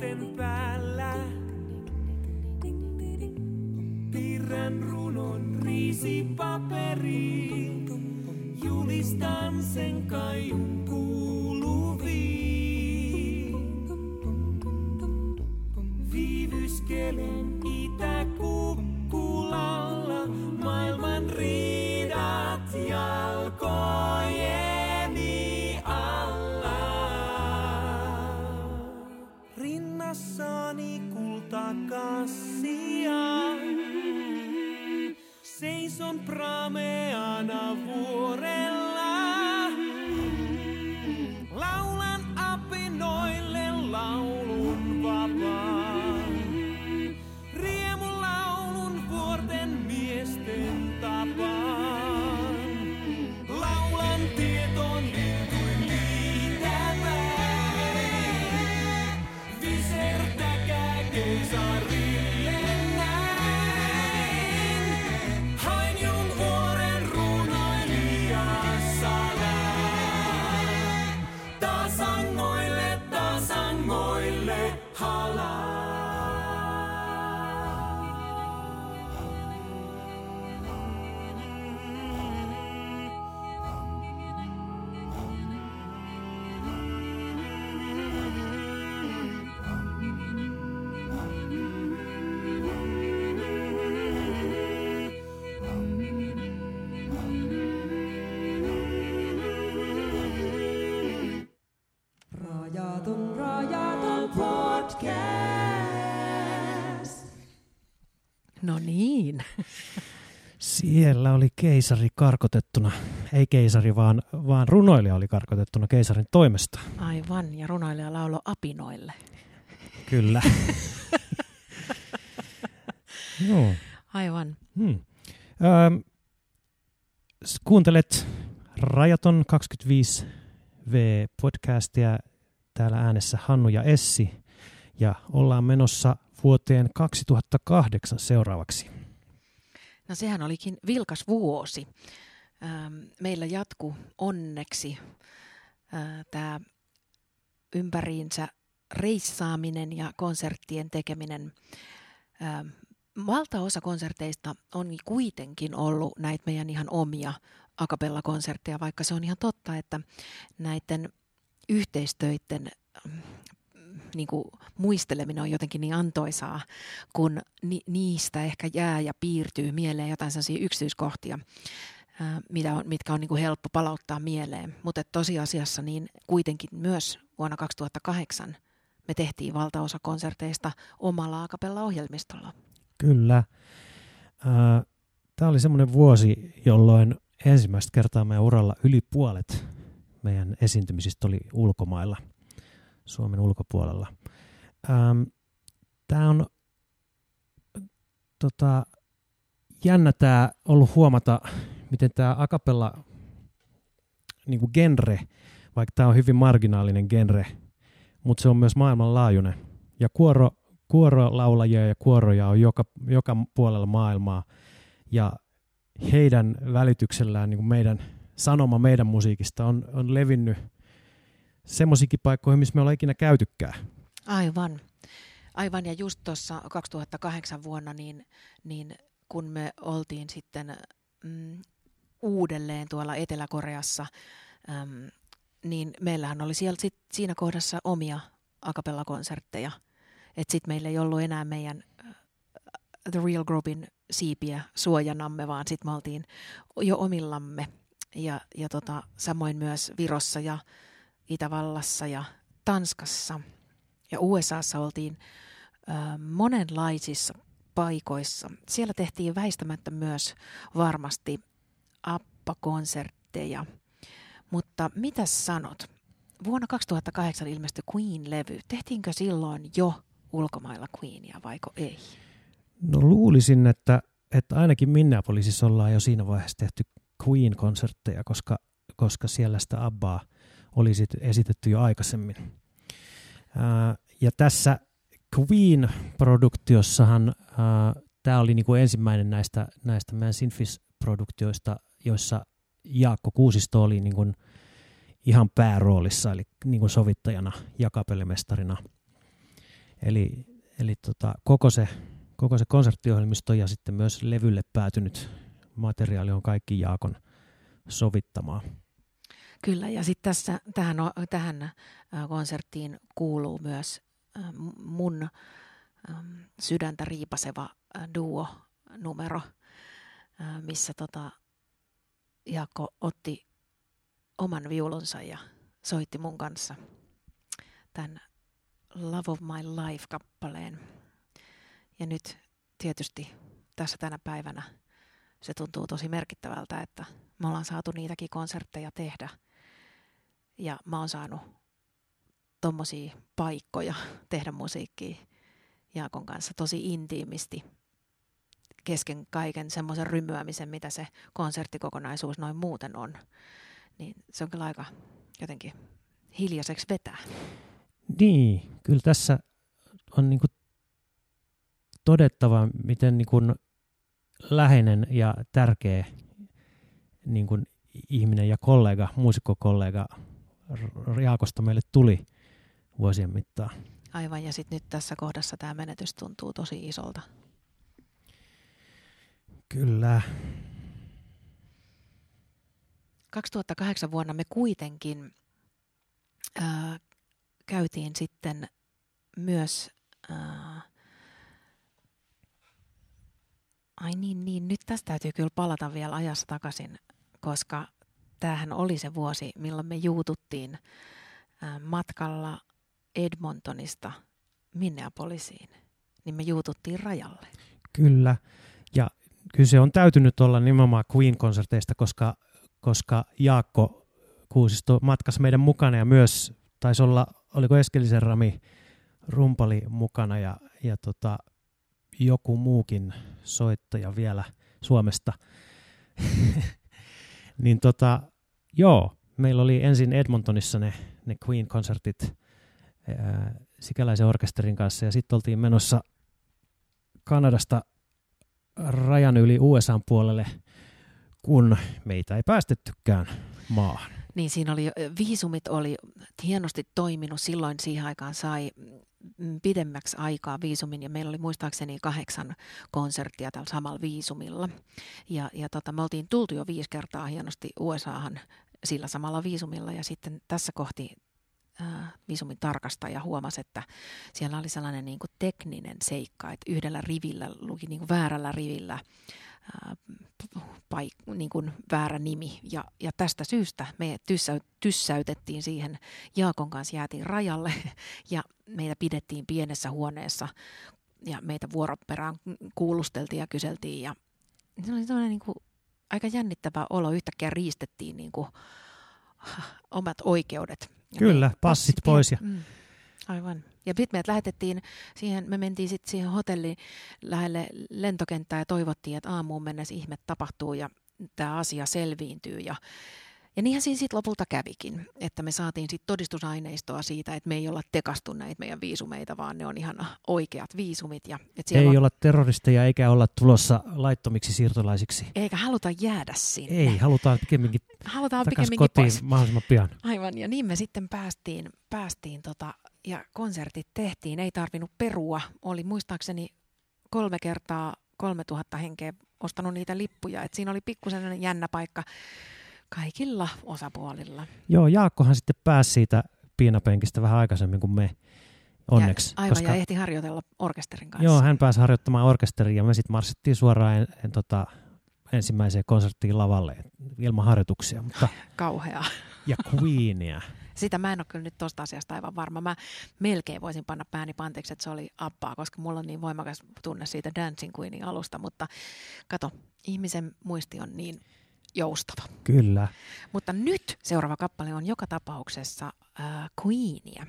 lasten päällä. Piirrän runon riisipaperiin, julistan sen kaiun kuuluviin. Siellä oli keisari karkotettuna. Ei keisari, vaan, vaan runoilija oli karkotettuna keisarin toimesta. Aivan, ja runoilija laulo apinoille. Kyllä. [laughs] Joo. Aivan. Hmm. Öö, kuuntelet Rajaton 25V podcastia. Täällä äänessä Hannu ja Essi. Ja ollaan menossa vuoteen 2008 seuraavaksi. No sehän olikin vilkas vuosi. Ähm, Meillä jatku onneksi tämä ympäriinsä reissaaminen ja konserttien tekeminen. Ähm, Valtaosa konserteista on kuitenkin ollut näitä meidän ihan omia akapella-konsertteja, vaikka se on ihan totta, että näiden yhteistöiden niin kuin muisteleminen on jotenkin niin antoisaa, kun ni- niistä ehkä jää ja piirtyy mieleen jotain sellaisia yksityiskohtia, ää, mitä on, mitkä on niin kuin helppo palauttaa mieleen. Mutta tosiasiassa niin kuitenkin myös vuonna 2008 me tehtiin valtaosa konserteista omalla akapella-ohjelmistolla. Kyllä. Tämä oli semmoinen vuosi, jolloin ensimmäistä kertaa meidän uralla yli puolet meidän esiintymisistä oli ulkomailla, Suomen ulkopuolella. Tämä on tota, jännä tämä ollut huomata, miten tämä akapella niin kuin genre, vaikka tämä on hyvin marginaalinen genre, mutta se on myös maailmanlaajuinen. Ja kuoro, kuorolaulajia ja kuoroja on joka, joka puolella maailmaa. Ja heidän välityksellään niin kuin meidän sanoma meidän musiikista on, on levinnyt semmoisiinkin paikkoihin, missä me ollaan ikinä käytykään. Aivan. Aivan, ja just tuossa 2008 vuonna, niin, niin kun me oltiin sitten mm, uudelleen tuolla Etelä-Koreassa, äm, niin meillähän oli siellä sit siinä kohdassa omia akapella-konsertteja. Että sitten meillä ei ollut enää meidän äh, The Real Groupin siipiä suojanamme, vaan sitten me oltiin jo omillamme. Ja, ja tota, samoin myös Virossa ja Itävallassa ja Tanskassa ja USAssa oltiin ö, monenlaisissa paikoissa. Siellä tehtiin väistämättä myös varmasti appakonsertteja. Mutta mitä sanot? Vuonna 2008 ilmestyi Queen-levy. Tehtiinkö silloin jo ulkomailla Queenia vaiko ei? No luulisin, että, että ainakin Minneapolisissa ollaan jo siinä vaiheessa tehty Queen-konsertteja, koska, koska siellä sitä Abbaa oli sit esitetty jo aikaisemmin. Ää, ja tässä Queen-produktiossahan tämä oli niinku ensimmäinen näistä, näistä meidän Sinfis-produktioista, joissa Jaakko Kuusisto oli niinku ihan pääroolissa, eli niinku sovittajana ja kapellimestarina. Eli, eli tota, koko, se, koko se konserttiohjelmisto ja sitten myös levylle päätynyt materiaali on kaikki Jaakon sovittamaa. Kyllä, ja sitten tässä tähän, tähän äh, konserttiin kuuluu myös mun sydäntä riipaseva duo-numero, missä tota, Jaakko otti oman viulunsa ja soitti mun kanssa tämän Love of My Life-kappaleen. Ja nyt tietysti tässä tänä päivänä se tuntuu tosi merkittävältä, että me ollaan saatu niitäkin konsertteja tehdä. Ja mä oon saanut tommosia paikkoja [laughs] tehdä musiikkia Jaakon kanssa tosi intiimisti kesken kaiken semmoisen rymyämisen, mitä se konserttikokonaisuus noin muuten on. Niin se on kyllä aika jotenkin hiljaiseksi vetää. Niin, kyllä tässä on niin kuin todettava, miten niin kuin läheinen ja tärkeä niin kuin ihminen ja kollega, muusikkokollega Jaakosta meille tuli vuosien mittaan. Aivan, ja sitten nyt tässä kohdassa tämä menetys tuntuu tosi isolta. Kyllä. 2008 vuonna me kuitenkin ää, käytiin sitten myös, ää, ai niin, niin, nyt tästä täytyy kyllä palata vielä ajassa takaisin, koska tämähän oli se vuosi, milloin me juututtiin matkalla Edmontonista Minneapolisiin, niin me juututtiin rajalle. Kyllä. Ja kyllä se on täytynyt olla nimenomaan Queen-konserteista, koska, koska Jaakko Kuusisto matkasi meidän mukana ja myös taisi olla, oliko Eskelisen Rami rumpali mukana ja, ja tota, joku muukin soittaja vielä Suomesta. [laughs] niin tota, joo, meillä oli ensin Edmontonissa ne, ne Queen-konsertit ää, sikäläisen orkesterin kanssa ja sitten oltiin menossa Kanadasta rajan yli USAn puolelle, kun meitä ei päästettykään maahan. Niin siinä oli, viisumit oli hienosti toiminut. Silloin siihen aikaan sai mm, pidemmäksi aikaa viisumin ja meillä oli muistaakseni kahdeksan konserttia tällä samalla viisumilla. Ja, ja tota, me oltiin tultu jo viisi kertaa hienosti USAhan sillä samalla viisumilla ja sitten tässä kohti viisumin tarkastaja huomasi, että siellä oli sellainen niin kuin tekninen seikka, että yhdellä rivillä luki niin kuin väärällä rivillä paik- niin kuin väärä nimi. Ja, ja tästä syystä me tyssä, tyssäytettiin siihen, Jaakon kanssa jäätiin rajalle [laughs] ja meitä pidettiin pienessä huoneessa ja meitä vuoroperään kuulusteltiin ja kyseltiin ja se oli sellainen niin kuin aika jännittävä olo. Yhtäkkiä riistettiin niin kuin [laughs] omat oikeudet. Ja Kyllä, me- passit pois ja- Mm, aivan. Ja sitten meidät lähetettiin siihen, me mentiin sitten siihen hotelliin lähelle lentokenttää ja toivottiin, että aamuun mennessä ihme tapahtuu ja tämä asia selviintyy. Ja, ja niinhän siinä sitten lopulta kävikin, että me saatiin sitten todistusaineistoa siitä, että me ei olla tekastu näitä meidän viisumeita, vaan ne on ihan oikeat viisumit. Ja, että Ei on, olla terroristeja eikä olla tulossa laittomiksi siirtolaisiksi. eikä haluta jäädä sinne. Ei, halutaan pikemminkin Halutaan pikemminkin kotiin pois. mahdollisimman pian. Aivan, ja niin me sitten päästiin, päästiin tota, ja konsertit tehtiin, ei tarvinnut perua. Oli muistaakseni kolme kertaa 3000 henkeä ostanut niitä lippuja, et siinä oli pikkusen jännä paikka kaikilla osapuolilla. Joo, Jaakkohan sitten pääsi siitä piinapenkistä vähän aikaisemmin kuin me, onneksi. Ja, aivan, koska... ja ehti harjoitella orkesterin kanssa. Joo, hän pääsi harjoittamaan orkesteriin ja me sitten marssittiin suoraan en, en, tota, ensimmäiseen konserttiin lavalle ilman harjoituksia. Mutta, Kauheaa. ja Queenia. Sitä mä en ole kyllä nyt tuosta asiasta aivan varma. Mä melkein voisin panna pääni panteeksi, että se oli appaa, koska mulla on niin voimakas tunne siitä Dancing Queenin alusta. Mutta kato, ihmisen muisti on niin joustava. Kyllä. Mutta nyt seuraava kappale on joka tapauksessa äh, Queenia.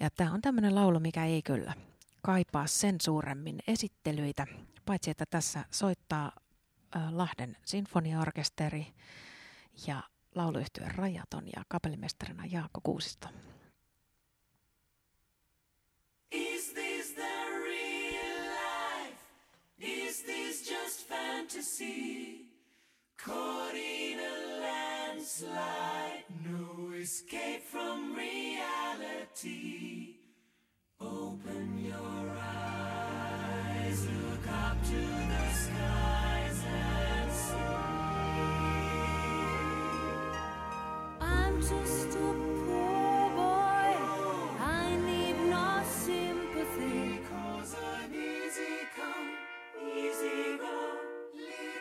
Ja tämä on tämmöinen laulu, mikä ei kyllä kaipaa sen suuremmin esittelyitä, paitsi että tässä soittaa äh, Lahden sinfoniaorkesteri ja lauluyhtyön Rajaton ja kapellimestarina Jaakko Kuusisto. Is this the real life? Is this just fantasy? Caught in a landslide, no escape from reality. Open your eyes look up to the skies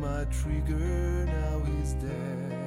my trigger, now he's dead.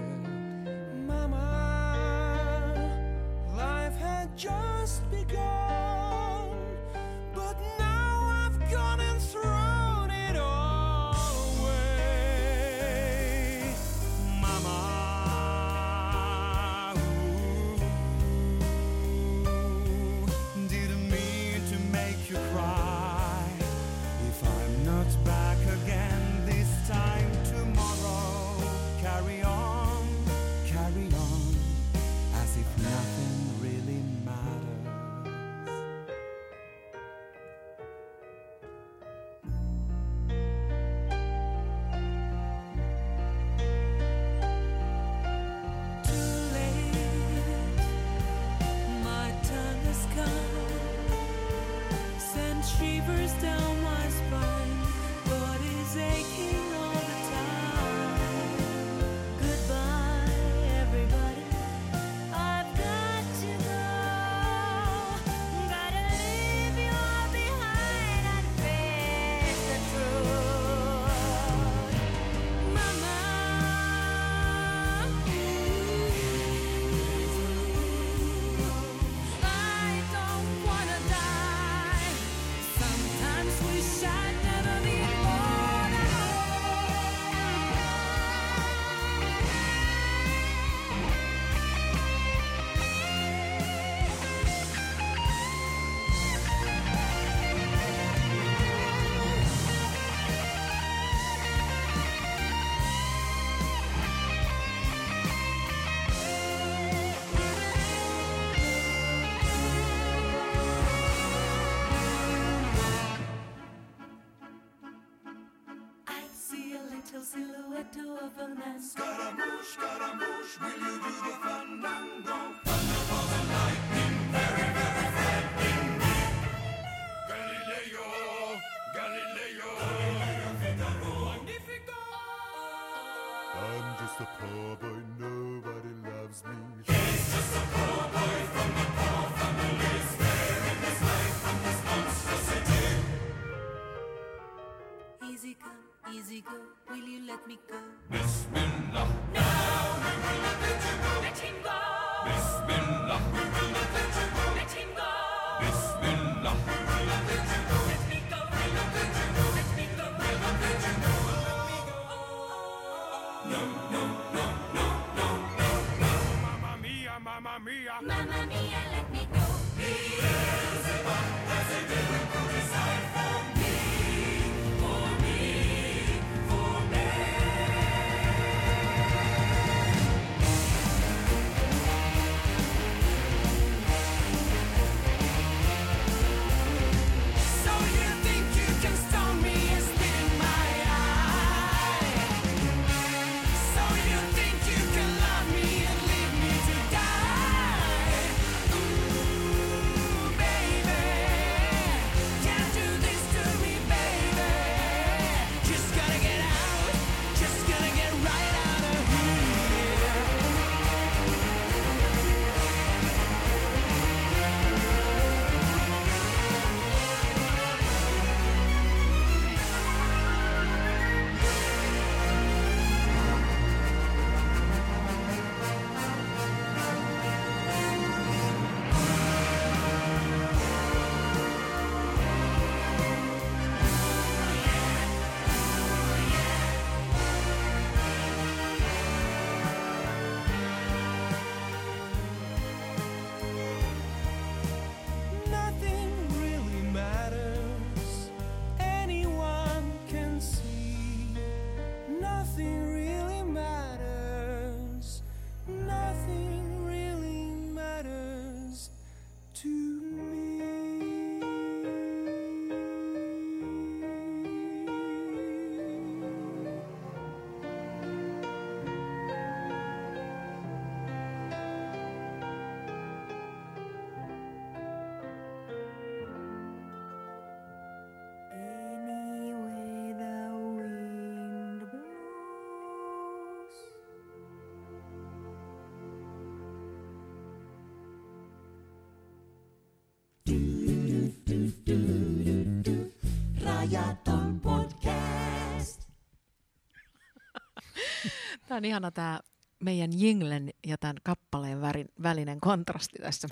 On ihana tämä meidän jinglen ja tämän kappaleen värin, välinen kontrasti tässä.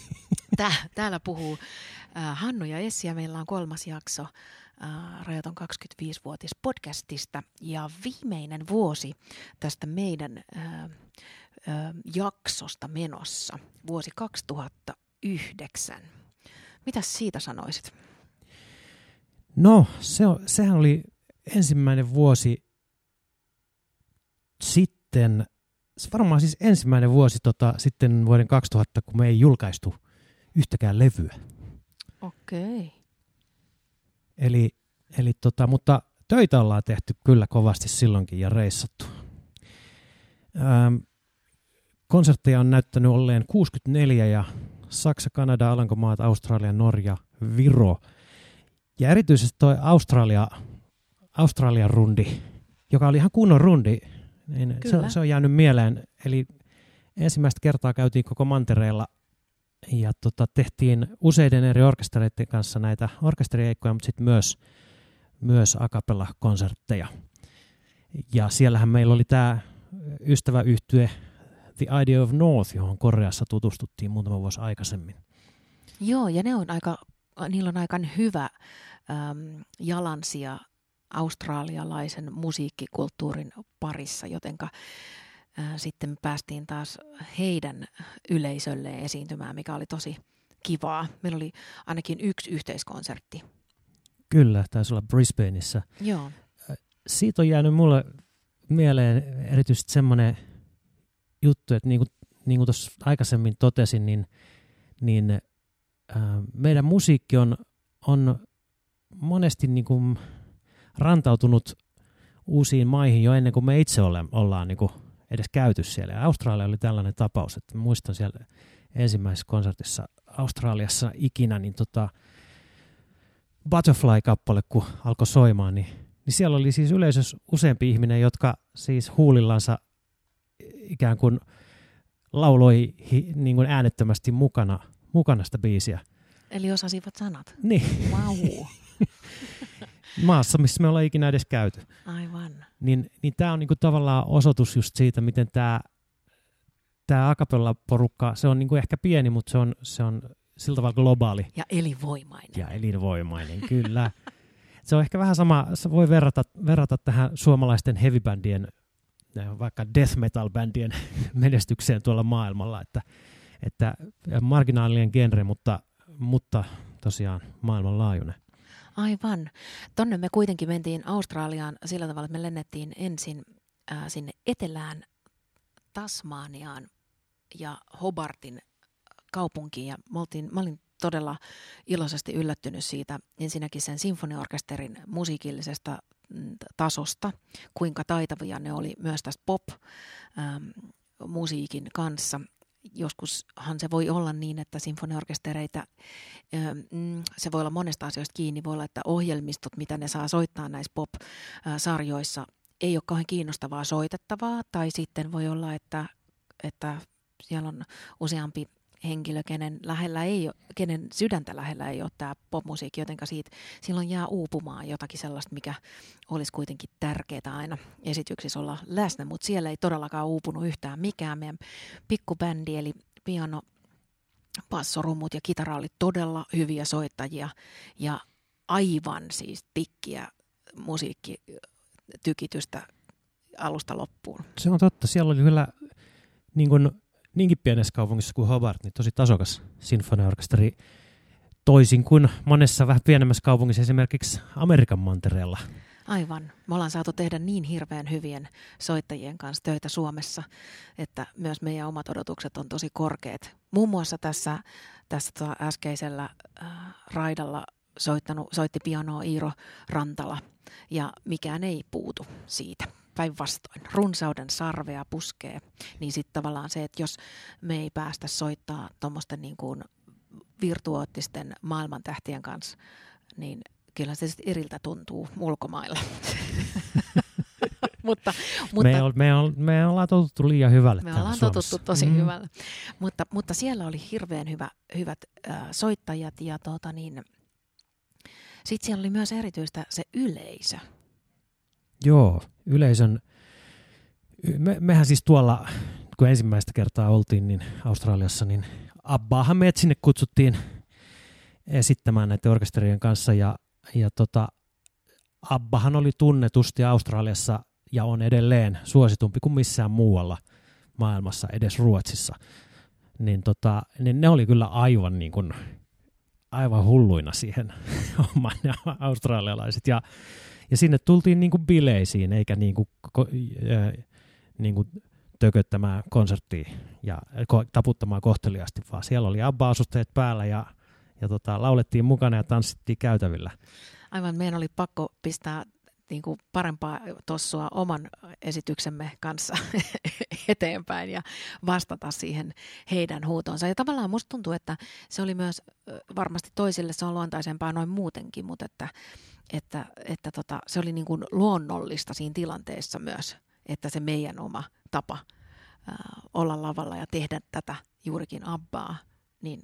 [laughs] Tää, täällä puhuu äh, Hannu ja Essi ja meillä on kolmas jakso äh, Rajaton 25-vuotis podcastista ja viimeinen vuosi tästä meidän äh, äh, jaksosta menossa, vuosi 2009. Mitäs siitä sanoisit? No, se on, sehän oli ensimmäinen vuosi sitten, varmaan siis ensimmäinen vuosi tota, sitten vuoden 2000, kun me ei julkaistu yhtäkään levyä. Okei. Eli, eli tota, mutta töitä ollaan tehty kyllä kovasti silloinkin ja reissattu. Ähm, konsertteja on näyttänyt olleen 64 ja Saksa, Kanada, Alankomaat, Australia, Norja, Viro. Ja erityisesti tuo Australia, Australian rundi, joka oli ihan kunnon rundi, niin se, Kyllä. se on jäänyt mieleen. Eli ensimmäistä kertaa käytiin koko mantereella ja tota, tehtiin useiden eri orkestereiden kanssa näitä orkesteriheikkoja, mutta sitten myös, myös akapella-konsertteja. Ja siellähän meillä oli tämä ystäväyhtye The Idea of North, johon Koreassa tutustuttiin muutama vuosi aikaisemmin. Joo, ja ne on aika, niillä on aika hyvä äm, jalansija australialaisen musiikkikulttuurin parissa, jotenka sitten päästiin taas heidän yleisölleen esiintymään, mikä oli tosi kivaa. Meillä oli ainakin yksi yhteiskonsertti. Kyllä, taisi olla Brisbaneissa. Joo, Siitä on jäänyt mulle mieleen erityisesti semmoinen juttu, että niin kuin, niin kuin tuossa aikaisemmin totesin, niin, niin ää, meidän musiikki on, on monesti niin kuin rantautunut uusiin maihin jo ennen kuin me itse ole, ollaan niin kuin edes käyty siellä. Ja Australia oli tällainen tapaus, että muistan siellä ensimmäisessä konsertissa Australiassa ikinä, niin tota Butterfly-kappale, kun alkoi soimaan, niin, niin siellä oli siis yleisössä useampi ihminen, jotka siis huulillansa ikään kuin lauloi hi, niin kuin äänettömästi mukana, mukana sitä biisiä. eli osasivat sanat. Niin, Vau, maassa, missä me ollaan ikinä edes käyty. aivan. Niin, niin tämä on niinku tavallaan osoitus just siitä, miten tämä tää akapella-porukka, se on niinku ehkä pieni, mutta se on, se on sillä tavalla globaali Ja elinvoimainen. ja elinvoimainen, kyllä. [laughs] Se on ehkä vähän sama, se voi verrata, verrata tähän suomalaisten heavybändien, äh, vaikka death metal-bändien [laughs] menestykseen tuolla maailmalla, että, että marginaalinen genre, mutta, mutta tosiaan maailmanlaajuinen. Aivan. Tonne me kuitenkin mentiin Australiaan sillä tavalla, että me lennettiin ensin ää, sinne etelään Tasmaniaan ja Hobartin kaupunkiin. Ja me oltiin, mä olin todella iloisesti yllättynyt siitä ensinnäkin sen sinfoniorkesterin musiikillisesta mm, tasosta, kuinka taitavia ne oli myös tästä pop-musiikin kanssa. Joskushan se voi olla niin, että sinfoniorkestereita, mm, se voi olla monesta asioista kiinni. Voi olla, että ohjelmistot, mitä ne saa soittaa näissä pop-sarjoissa, ei ole kauhean kiinnostavaa soitettavaa. Tai sitten voi olla, että, että siellä on useampi henkilö, kenen, lähellä ei ole, kenen sydäntä lähellä ei ole tämä popmusiikki, jotenka siitä silloin jää uupumaan jotakin sellaista, mikä olisi kuitenkin tärkeää aina esityksissä olla läsnä, mutta siellä ei todellakaan uupunut yhtään mikään. Meidän pikkubändi eli piano, passorummut ja kitara oli todella hyviä soittajia ja aivan siis tikkiä musiikkitykitystä alusta loppuun. Se on totta. Siellä oli kyllä niin kuin, niinkin pienessä kaupungissa kuin Hobart, niin tosi tasokas sinfoniaorkesteri. Toisin kuin monessa vähän pienemmässä kaupungissa esimerkiksi Amerikan mantereella. Aivan. Me ollaan saatu tehdä niin hirveän hyvien soittajien kanssa töitä Suomessa, että myös meidän omat odotukset on tosi korkeat. Muun muassa tässä, tässä tota äskeisellä äh, raidalla soittanut, soitti pianoa Iiro Rantala ja mikään ei puutu siitä. Päinvastoin, runsauden sarvea puskee, niin sitten tavallaan se, että jos me ei päästä soittaa tuommoisten niin kuin virtuoottisten maailmantähtien kanssa, niin kyllä se sitten eriltä tuntuu ulkomailla. [laughs] mutta, mutta, me, ol, me, ol, me ollaan totuttu liian hyvälle me ollaan Suomessa. totuttu tosi Mm. hyvällä. Mutta, mutta siellä oli hirveän hyvä, hyvät äh, soittajat ja tota niin, sitten siellä oli myös erityistä se yleisö. Joo, yleisön, me, mehän siis tuolla, kun ensimmäistä kertaa oltiin niin Australiassa, niin Abbaahan meidät sinne kutsuttiin esittämään näiden orkesterien kanssa ja, ja tota, Abbahan oli tunnetusti Australiassa ja on edelleen suositumpi kuin missään muualla maailmassa, edes Ruotsissa. Niin, tota, niin ne oli kyllä aivan niin kuin, aivan hulluina siihen [laughs] ne australialaiset. Ja, ja sinne tultiin niin kuin bileisiin, eikä niin kuin, äh, niin kuin tököttämään konserttiin ja ko, taputtamaan kohteliaasti, vaan siellä oli ABBA-asusteet päällä ja, ja tota, laulettiin mukana ja tanssittiin käytävillä. Aivan meidän oli pakko pistää niin kuin parempaa tossua oman esityksemme kanssa [laughs] eteenpäin ja vastata siihen heidän huutonsa. Ja tavallaan musta tuntuu, että se oli myös varmasti toisille se on luontaisempaa noin muutenkin, mutta että, että, että tota, se oli niin kuin luonnollista siinä tilanteessa myös, että se meidän oma tapa ää, olla lavalla ja tehdä tätä juurikin abbaa, niin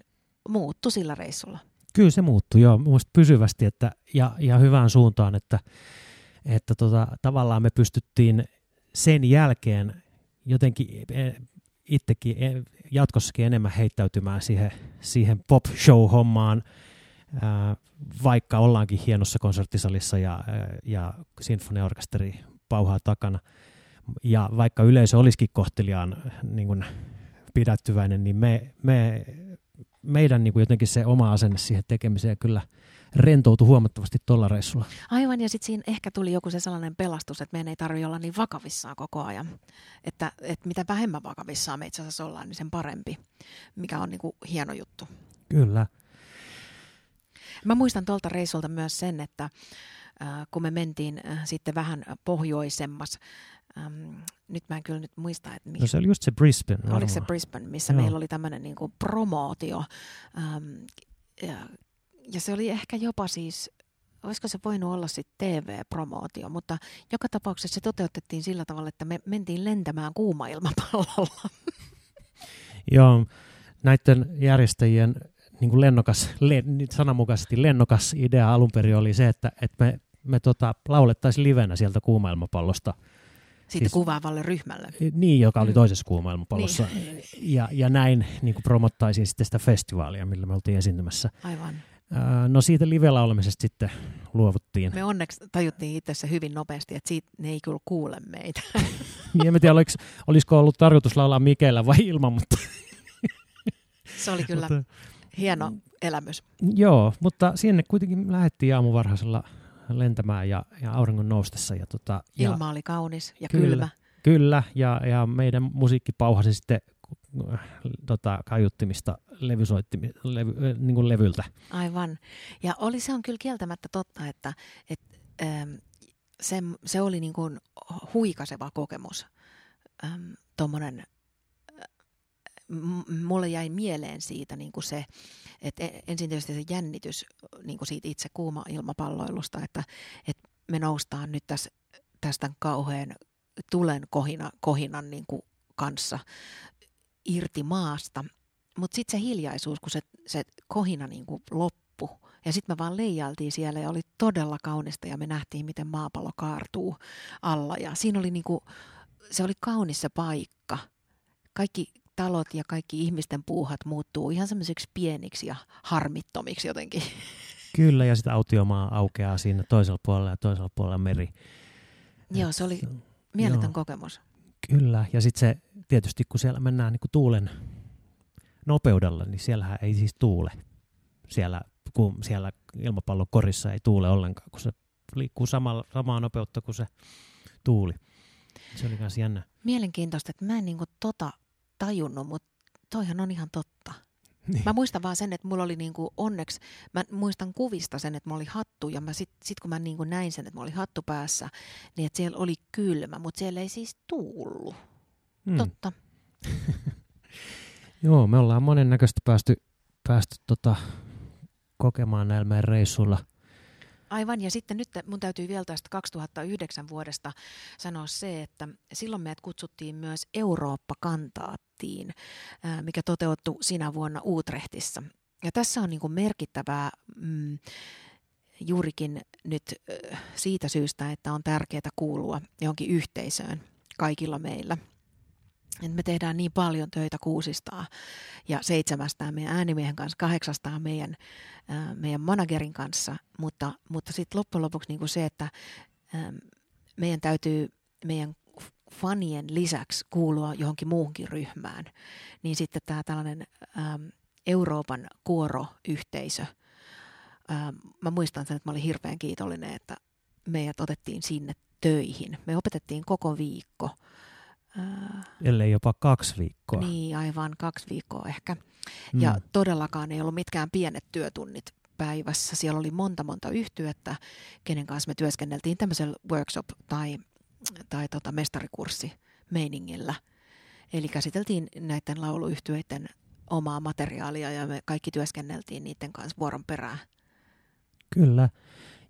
muuttui sillä reissulla. Kyllä se muuttui, joo, pysyvästi että, ja, ja hyvään suuntaan, että, että tota, tavallaan me pystyttiin sen jälkeen jotenkin eh, itsekin eh, jatkossakin enemmän heittäytymään siihen, siihen pop-show-hommaan, vaikka ollaankin hienossa konserttisalissa ja, ja sinfoniaorkesteri pauhaa takana. Ja vaikka yleisö olisikin kohteliaan niin kuin pidättyväinen, niin me, me, meidän niin kuin jotenkin se oma asenne siihen tekemiseen kyllä rentoutui huomattavasti tuolla reissulla. Aivan, ja sitten siinä ehkä tuli joku se sellainen pelastus, että meidän ei tarvitse olla niin vakavissaan koko ajan. Että, että mitä vähemmän vakavissaan me itse asiassa ollaan, niin sen parempi, mikä on niin kuin hieno juttu. Kyllä. Mä muistan tuolta reissulta myös sen, että äh, kun me mentiin äh, sitten vähän pohjoisemmas, ähm, nyt mä en kyllä nyt muista, että mikä No se oli just se Brisbane. Oliko se. Brisbane, missä Joo. meillä oli tämmöinen niin kuin promootio. Ähm, ja, se oli ehkä jopa siis, olisiko se voinut olla sitten TV-promootio, mutta joka tapauksessa se toteutettiin sillä tavalla, että me mentiin lentämään kuuma ilmapallolla. [laughs] Joo, näiden järjestäjien niin kuin lennokas, le, sananmukaisesti lennokas idea alun perin oli se, että, että me, me tota, laulettaisiin livenä sieltä kuumailmapallosta. Siitä siis, kuvaavalle ryhmälle. Niin, joka oli Mm. toisessa kuumailmapallossa. Niin. Ja, ja näin niin kuin promottaisiin sitten sitä festivaalia, millä me oltiin esiintymässä. Aivan. No siitä live-laulemisesta sitten luovuttiin. Me onneksi tajuttiin itse se hyvin nopeasti, että siitä ne ei kyllä kuule meitä. [laughs] Niin, en tiedä, oliko, olisiko ollut tarkoitus laulaa Mikellä vai ilman, mutta, [laughs] Se oli kyllä mutta hieno elämys. Joo, mutta sinne kuitenkin lähdettiin aamuvarhaisella lentämään ja, ja auringon noustessa. Ja tota, ja, Ilma oli kaunis ja Kyllä. kylmä. Kyllä, ja, ja meidän musiikki pauhasi sitten tota, kaiuttimista levy, äh, niin kuin levyltä. Aivan. Ja oli, se on kyllä kieltämättä totta, että, että ähm, se, se oli niin kuin huikaseva kokemus. Ähm, Tuommoinen, mulle jäi mieleen siitä niin kuin se, että e- ensin tietysti se jännitys niin kuin siitä itse kuuma ilmapalloilusta, että, että me noustaan nyt tässä, tästä kauhean tulen kohina, kohinan niin kuin kanssa irti maasta. Mutta sitten se hiljaisuus, kun se, se kohina niin kuin loppui. Ja sitten me vaan leijailtiin siellä ja oli todella kaunista ja me nähtiin, miten maapallo kaartuu alla. Ja siinä oli niinku, se oli kaunis se paikka. Kaikki talot ja kaikki ihmisten puuhat muuttuu ihan semmoisiksi pieniksi ja harmittomiksi jotenkin. Kyllä, ja sitten autiomaa aukeaa siinä toisella puolella ja toisella puolella meri. Joo, se oli mieletön Joo. kokemus. Kyllä, ja sitten se tietysti, kun siellä mennään niin kuin tuulen nopeudella, niin siellähän ei siis tuule. Siellä, kun siellä ilmapallon korissa ei tuule ollenkaan, kun se liikkuu samalla, samaa nopeutta kuin se tuuli. Se oli myös jännä. Mielenkiintoista, että mä en niinku tota tajunnut, mutta toihan on ihan totta. Niin. Mä muistan vaan sen, että mulla oli niinku onneksi, mä muistan kuvista sen, että mulla oli hattu ja mä sit, sit kun mä niinku näin sen, että mulla oli hattu päässä, niin että siellä oli kylmä, mutta siellä ei siis tuullut. Mm. Totta. [laughs] Joo, me ollaan monennäköistä päästy, päästy tota, kokemaan näillä meidän reissuilla. Aivan, ja sitten nyt mun täytyy vielä tästä 2009 vuodesta sanoa se, että silloin meidät kutsuttiin myös Eurooppa-kantaattiin, mikä toteutui sinä vuonna Utrechtissa. Ja tässä on niin kuin merkittävää mm, juurikin nyt siitä syystä, että on tärkeää kuulua johonkin yhteisöön kaikilla meillä. Et me tehdään niin paljon töitä kuusistaan ja seitsemästään meidän äänimiehen kanssa, kahdeksastaan meidän, ää, meidän managerin kanssa, mutta, mutta sitten loppujen lopuksi niin kuin se, että ää, meidän täytyy meidän fanien lisäksi kuulua johonkin muuhunkin ryhmään, niin sitten tämä tällainen äm, Euroopan kuoroyhteisö, äm, mä muistan sen, että mä olin hirveän kiitollinen, että meidät otettiin sinne töihin. Me opetettiin koko viikko. Ää, ellei jopa kaksi viikkoa. niin, aivan kaksi viikkoa ehkä. Mm. Ja todellakaan ei ollut mitkään pienet työtunnit päivässä. Siellä oli monta monta yhtyettä, kenen kanssa me työskenneltiin tämmöisellä workshop- tai, tai tota mestarikurssi meiningillä. Eli käsiteltiin näiden lauluyhtyeiden omaa materiaalia ja me kaikki työskenneltiin niiden kanssa vuoron perään. Kyllä.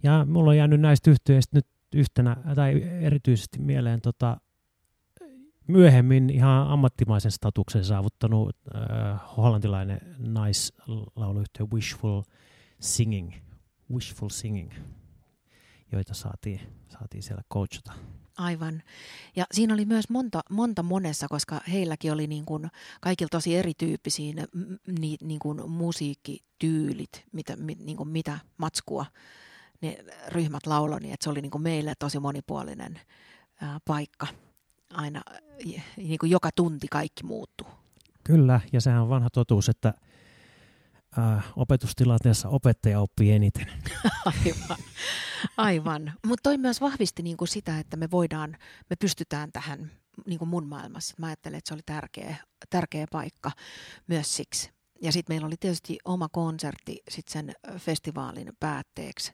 Ja mulla on jäänyt näistä yhtiöistä nyt yhtenä, tai erityisesti mieleen tota, myöhemmin ihan ammattimaisen statuksen saavuttanut äh, hollantilainen naislauluyhtiö Wishful Singing, Wishful Singing, joita saatiin, saatiin siellä coachata. Aivan. Ja siinä oli myös monta, monta monessa, koska heilläkin oli niin kuin kaikilla tosi erityyppisiä ni, niin kuin musiikkityylit, mitä, mi, niin kuin mitä matskua ne ryhmät lauloi, niin että se oli niin kuin meille tosi monipuolinen ää, paikka. Aina j- niin kuin joka tunti kaikki muuttuu. Kyllä, ja sehän on vanha totuus, että äh, opetustilanteessa opettaja oppii eniten. [laughs] Aivan. Aivan. Mutta toi myös vahvisti niinku sitä, että me voidaan, me pystytään tähän niinku mun maailmassa. Mä ajattelen, että se oli tärkeä, tärkeä paikka myös siksi. Ja sitten meillä oli tietysti oma konsertti sit sen festivaalin päätteeksi.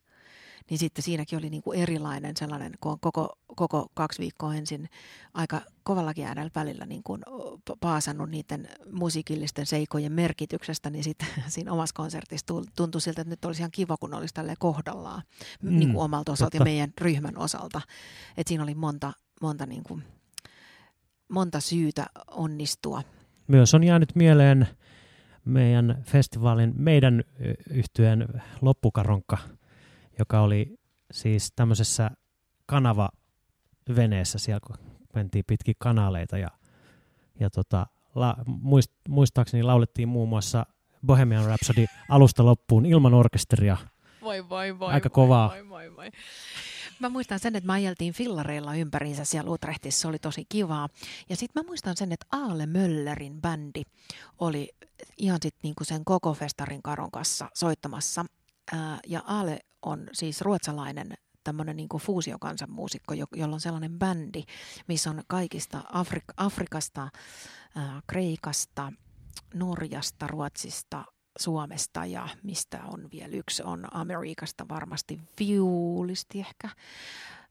Niin sitten siinäkin oli niinku erilainen sellainen, kun on koko, koko kaksi viikkoa ensin aika kovallakin äänellä välillä niin kuin paasannut niiden musiikillisten seikojen merkityksestä, niin sitten [laughs] siinä omassa konsertissa tuntui siltä, että nyt olisi ihan kiva, kun olisi tälleen kohdallaan mm, niin kuin omalta osalta ja totta. meidän ryhmän osalta. Että siinä oli monta, monta, niin kuin, monta syytä onnistua. Myös on jäänyt mieleen meidän festivaalin, meidän yhtyeen loppukaronkka, joka oli siis tämmöisessä kanavaveneessä siellä, kun mentiin pitkin kanaleita ja, ja tota, la, muist, muistaakseni laulettiin muun muassa Bohemian Rhapsody alusta loppuun ilman orkesteria. Voi, voi, voi. Aika kovaa. Voi, voi, voi. Mä muistan sen, että mä ajeltiin fillareilla ympäriinsä siellä Utrechtissa, se oli tosi kivaa. Ja sitten mä muistan sen, että Aale Möllerin bändi oli ihan sit niinku sen koko festarin karon kanssa soittamassa. Ää, ja Aale on siis ruotsalainen tämmöinen niinku fuusiokansanmuusikko, jo- jolla on sellainen bändi, missä on kaikista Afrik- Afrikasta, ää, Kreikasta, Norjasta, Ruotsista, Suomesta ja mistä on vielä yksi, on Amerikasta varmasti viulisti ehkä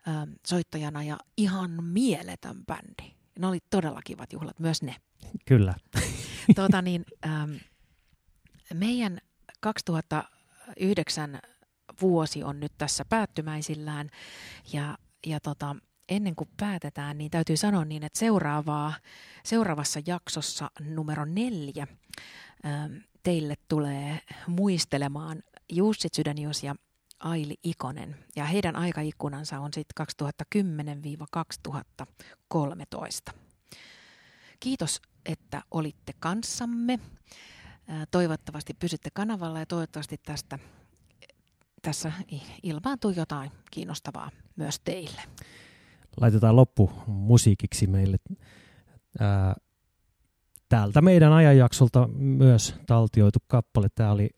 ähm, soittajana ja ihan mieletön bändi. Ne oli todella kivat juhlat, myös ne. Kyllä. [laughs] tuota niin, ähm, meidän 2009 vuosi on nyt tässä päättymäisillään ja, ja tota, ennen kuin päätetään, niin täytyy sanoa niin, että seuraavaa, seuraavassa jaksossa numero neljä ähm, teille tulee muistelemaan Jussi Sydänius ja Aili Ikonen. Ja heidän aikaikkunansa on sitten 2010-2013. Kiitos, että olitte kanssamme. Toivottavasti pysytte kanavalla ja toivottavasti tästä, tässä ilmaantuu jotain kiinnostavaa myös teille. Laitetaan loppu musiikiksi meille. Ää, täältä meidän ajanjaksolta myös taltioitu kappale. Tämä oli,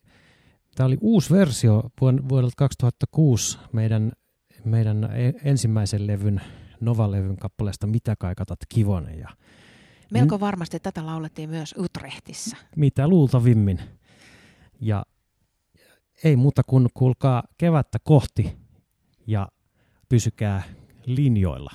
tämä oli uusi versio vuodelta 2006 meidän meidän e- ensimmäisen levyn, Nova-levyn kappaleesta Mitä kaikatat kivonen ja Melko varmasti tätä laulettiin myös Utrechtissä. mitä luultavimmin. Ja ei muuta kuin kuulkaa kevättä kohti ja pysykää linjoilla.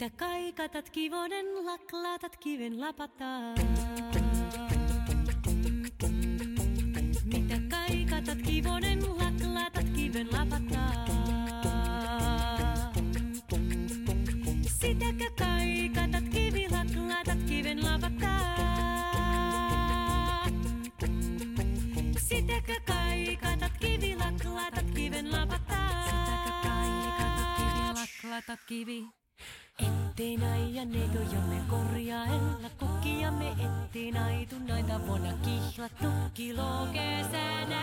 Mitä kaikatat kivonen, laklaatat kiven lapataan. Mitä kaikatat kivonen, laklaatat kiven lapataan. Sitäkö kaikatat kivi, laklaatat kiven lapataan. Sitäkö kaikatat kivi, laklaatat kiven lapataan. Sitäkö kaikatat kivi, laklaatat kivi. Ettei naija neitojamme korjaella kukkiamme, ettei naitu naita vuonna kihlattu kilokesänä.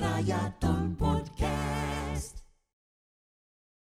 Rajaton